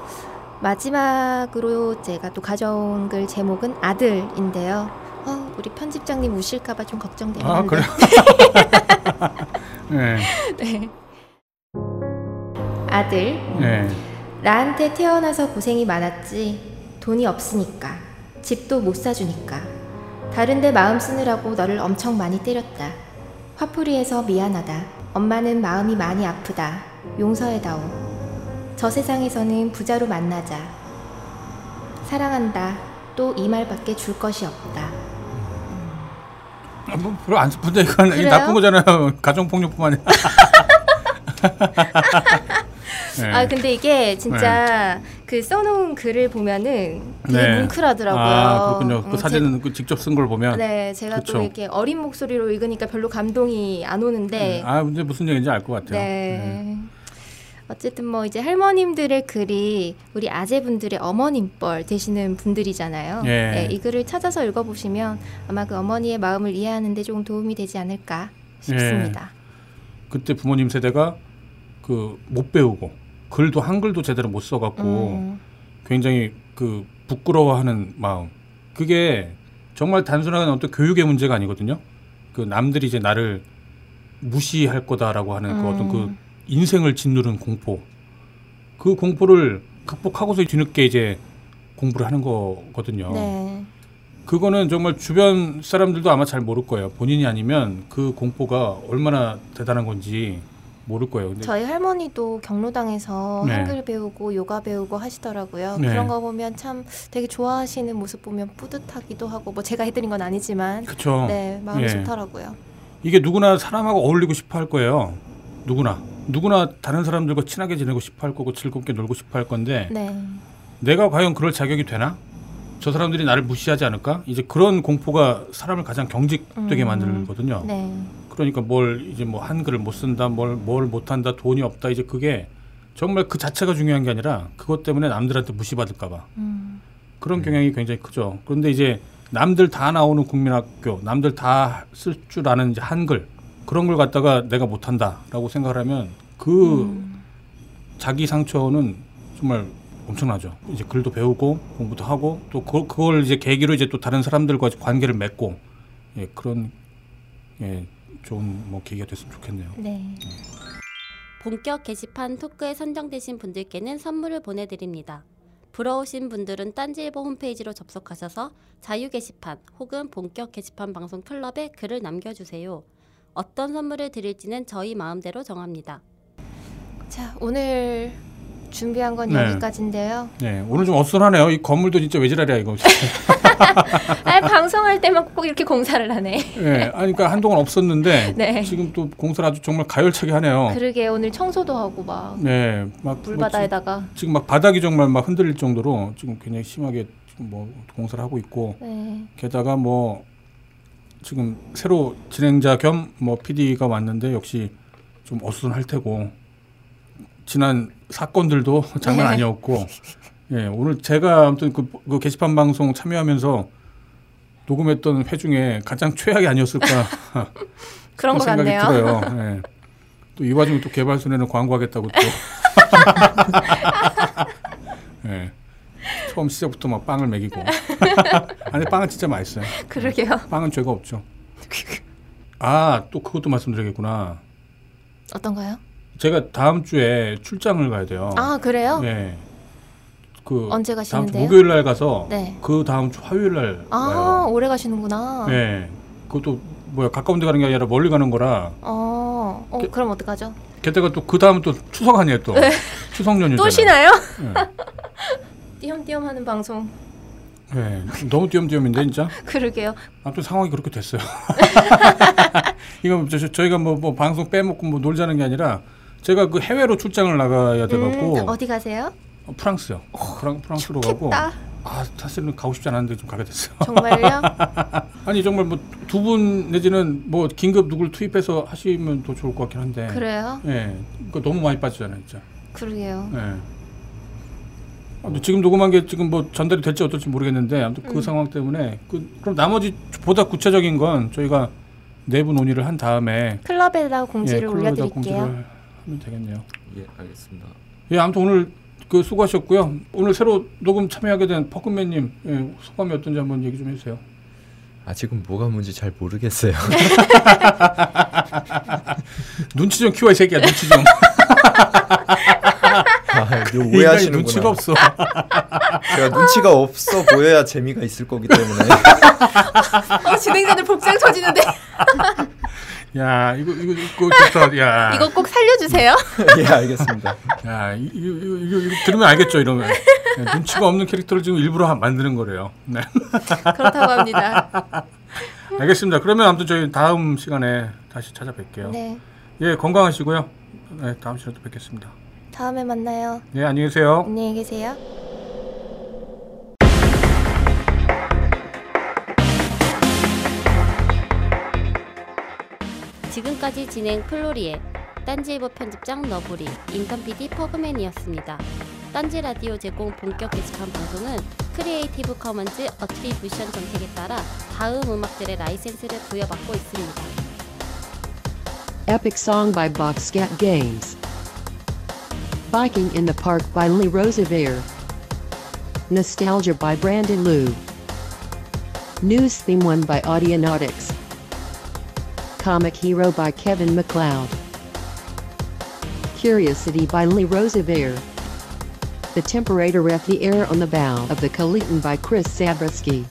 마지막으로 제가 또 가져온 글 제목은 아들인데요. 어, 우리 편집장님 우실까봐 좀 걱정되는데. 아 그래요? <laughs> 네. 네. 아들, 네. 나한테 태어나서 고생이 많았지. 돈이 없으니까. 집도 못 사주니까. 다른데 마음 쓰느라고 너를 엄청 많이 때렸다. 화풀이해서 미안하다. 엄마는 마음이 많이 아프다. 용서해다오. 저 세상에서는 부자로 만나자. 사랑한다. 또 이 말밖에 줄 것이 없다. 아, 뭐 별로 안 슬픈데 이건 그래요? 나쁜 거잖아요. <laughs> 가정 폭력뿐만 아니라. <laughs> 네. 아 근데 이게 진짜 그 써놓은 글을 보면은 되게 네. 뭉클하더라고요. 아 그렇군요. 그 음, 사진은 그 직접 쓴 걸 보면. 제, 네, 제가 그쵸. 또 이렇게 어린 목소리로 읽으니까 별로 감동이 안 오는데. 네. 아 근데 무슨 얘기인지 알 것 같아요. 네. 어쨌든 뭐 이제 할머님들의 글이 우리 아재분들의 어머님 뻘 되시는 분들이잖아요. 예. 네, 이 글을 찾아서 읽어보시면 아마 그 어머니의 마음을 이해하는데 조금 도움이 되지 않을까 싶습니다. 그때 부모님 세대가 그 못 배우고 글도 한글도 제대로 못 써갖고 음, 굉장히 그 부끄러워하는 마음. 그게 정말 단순한 어떤 교육의 문제가 아니거든요. 그 남들이 이제 나를 무시할 거다라고 하는 그 어떤 그 음. 인생을 짓누른 공포. 그 공포를 극복하고서 뒤늦게 이제 공부를 하는 거거든요. 네. 그거는 정말 주변 사람들도 아마 잘 모를 거예요. 본인이 아니면 그 공포가 얼마나 대단한 건지 모를 거예요. 근데 저희 할머니도 경로당에서 네. 한글 배우고 요가 배우고 하시더라고요. 네. 그런 거 보면 참 되게 좋아하시는 모습 보면 뿌듯하기도 하고 뭐 제가 해드린 건 아니지만 그쵸. 네 마음이 예. 좋더라고요. 이게 누구나 사람하고 어울리고 싶어 할 거예요. 누구나. 누구나 다른 사람들과 친하게 지내고 싶어 할 거고 즐겁게 놀고 싶어 할 건데 네. 내가 과연 그럴 자격이 되나? 저 사람들이 나를 무시하지 않을까? 이제 그런 공포가 사람을 가장 경직되게 음. 만들거든요. 네. 그러니까 뭘 이제 뭐 한글을 못 쓴다, 뭘 뭘 못한다, 돈이 없다 이제 그게 정말 그 자체가 중요한 게 아니라 그것 때문에 남들한테 무시받을까 봐. 음. 그런 경향이 굉장히 크죠. 그런데 이제 남들 다 나오는 국민학교, 남들 다 쓸 줄 아는 이제 한글 그런 걸 갖다가 내가 못한다라고 생각을 하면 그 음. 자기 상처는 정말 엄청나죠. 이제 글도 배우고 공부도 하고 또 그, 그걸 이제 계기로 이제 또 다른 사람들과 관계를 맺고 예, 그런 예, 좋은 뭐 계기가 됐으면 좋겠네요. 네. 본격 게시판 토크에 선정되신 분들께는 선물을 보내드립니다. 부러우신 분들은 딴지일보 홈페이지로 접속하셔서 자유 게시판 혹은 본격 게시판 방송 클럽에 글을 남겨주세요. 어떤 선물을 드릴지는 저희 마음대로 정합니다. 자 오늘 준비한 건 네. 여기까지인데요. 네, 오늘 좀 어수선하네요. 이 건물도 진짜 외지랄이야 이거. <laughs> 아 방송할 때만 꼭 이렇게 공사를 하네. 예, 아니 그러니까 한동안 없었는데 네. 지금 또 공사를 아주 정말 가열차게 하네요. 그러게 오늘 청소도 하고 막 네, 막 물바다에다가 뭐 지- 지금 막 바닥이 정말 막 흔들릴 정도로 지금 굉장히 심하게 지금 뭐 공사를 하고 있고 네. 게다가 뭐 지금 새로 진행자 겸 뭐 PD가 왔는데 역시 좀 어수선할 테고 지난 사건들도 <laughs> 장난 네. 아니었고 예 오늘 제가 아무튼 그, 그 게시판 방송 참여하면서 녹음했던 회 중에 가장 최악이 아니었을까 <laughs> 그런 것 생각이 같네요. 들어요. 예. 또이 와중에 또 개발순에는 광고하겠다고 또. <laughs> 예. 처음 시작부터 막 빵을 먹이고. 아니 빵은 진짜 맛있어요. 그러게요. 빵은 죄가 없죠. 아 또 그것도 말씀드리겠구나. 어떤가요? 제가 다음 주에 출장을 가야 돼요. 아 그래요? 네. 그 언제 다음 주 가시는데요? 목요일 날 가서 네. 그 다음 주 화요일 날아 와요. 오래 가시는구나. 네. 그것도 뭐야 가까운 데 가는 게 아니라 멀리 가는 거라 어, 어 게- 그럼 어떡하죠? 게다가 또 그 다음은 또 추석 아니에요 또 추석 연휴 또 쉬나요? 네. <laughs> 띄엄띄엄 하는 방송. 네. 너무 띄엄띄엄인데 진짜 그러게요. 아무튼 상황이 그렇게 됐어요 <laughs> 이거 저, 저- 저희가 뭐, 뭐 방송 빼먹고 뭐 놀자는 게 아니라 제가 그 해외로 출장을 나가야 돼갖고 음, 어디 가세요? 어, 프랑스요 프랑, 프랑스로 가고 좋겠다. 아 사실은 가고 싶지 않았는데 좀 가게 됐어요 정말요? <laughs> 아니 정말 뭐 두 분 내지는 뭐 긴급 누굴 투입해서 하시면 더 좋을 것 같긴 한데 그래요? 예, 그 너무 많이 빠지잖아요, 진짜. 그러게요. 예. 아, 지금 녹음한 게 지금 뭐 전달이 될지 어떨지 모르겠는데 아무튼 그 음. 상황 때문에 그 그럼 나머지 보다 구체적인 건 저희가 내부 논의를 한 다음에 클럽에다 공지를 예, 올려드릴게요. 공지를 하면 되겠네요. 예, 알겠습니다. 예, 아무튼 오늘 그 수고하셨고요. 오늘 새로 녹음 참여하게 된 퍼크맨님 예, 소감이 어떤지 한번 얘기 좀 해주세요. 아 지금 뭐가 뭔지 잘 모르겠어요. <laughs> 눈치 좀 키워 이 새끼야 눈치 좀. <laughs> 아, 오해하시는구나. 눈치가 없어. 제가 눈치가 없어 보여야 재미가 있을 거기 때문에. <laughs> 어, 진행자들 복장 쳐지는데 야 이거 이거 이거 좋다. 야 <laughs> 이거 꼭 살려주세요. <laughs> 예, 알겠습니다. 야, 이- 이거, 이거, 이거, 이거 들으면 알겠죠, 이러면. 네, 눈치가 없는 캐릭터를 지금 일부러 하- 만드는 거래요. 네. <laughs> 그렇다고 합니다. 알겠습니다. 그러면 아무튼 저희 다음 시간에 다시 찾아뵐게요. 네, 예, 건강하시고요. 네, 다음 시간에 또 뵙겠습니다. 다음에 만나요. 네, 안녕히 계세요. 안녕히 계세요. 지금까지 진행 플로리의 딴지일보 편집장 너부리, 인턴 PD 퍼그맨이었습니다. 딴지 라디오 제공 본격 게시판 방송은 Creative Commons Attribution 정책에 따라 다음 음악들의 라이센스를 부여받고 있습니다. Epic Song by Boxcat Games. Biking in the Park by Lee Rosevere. Nostalgia by Brandon Liu. News Theme 1 by Audionautics. Comic Hero by Kevin McLeod. Curiosity by Lee Rosevere. The Temperature Ref the Air on the Bow of the Kalitan by Chris Zabriskie.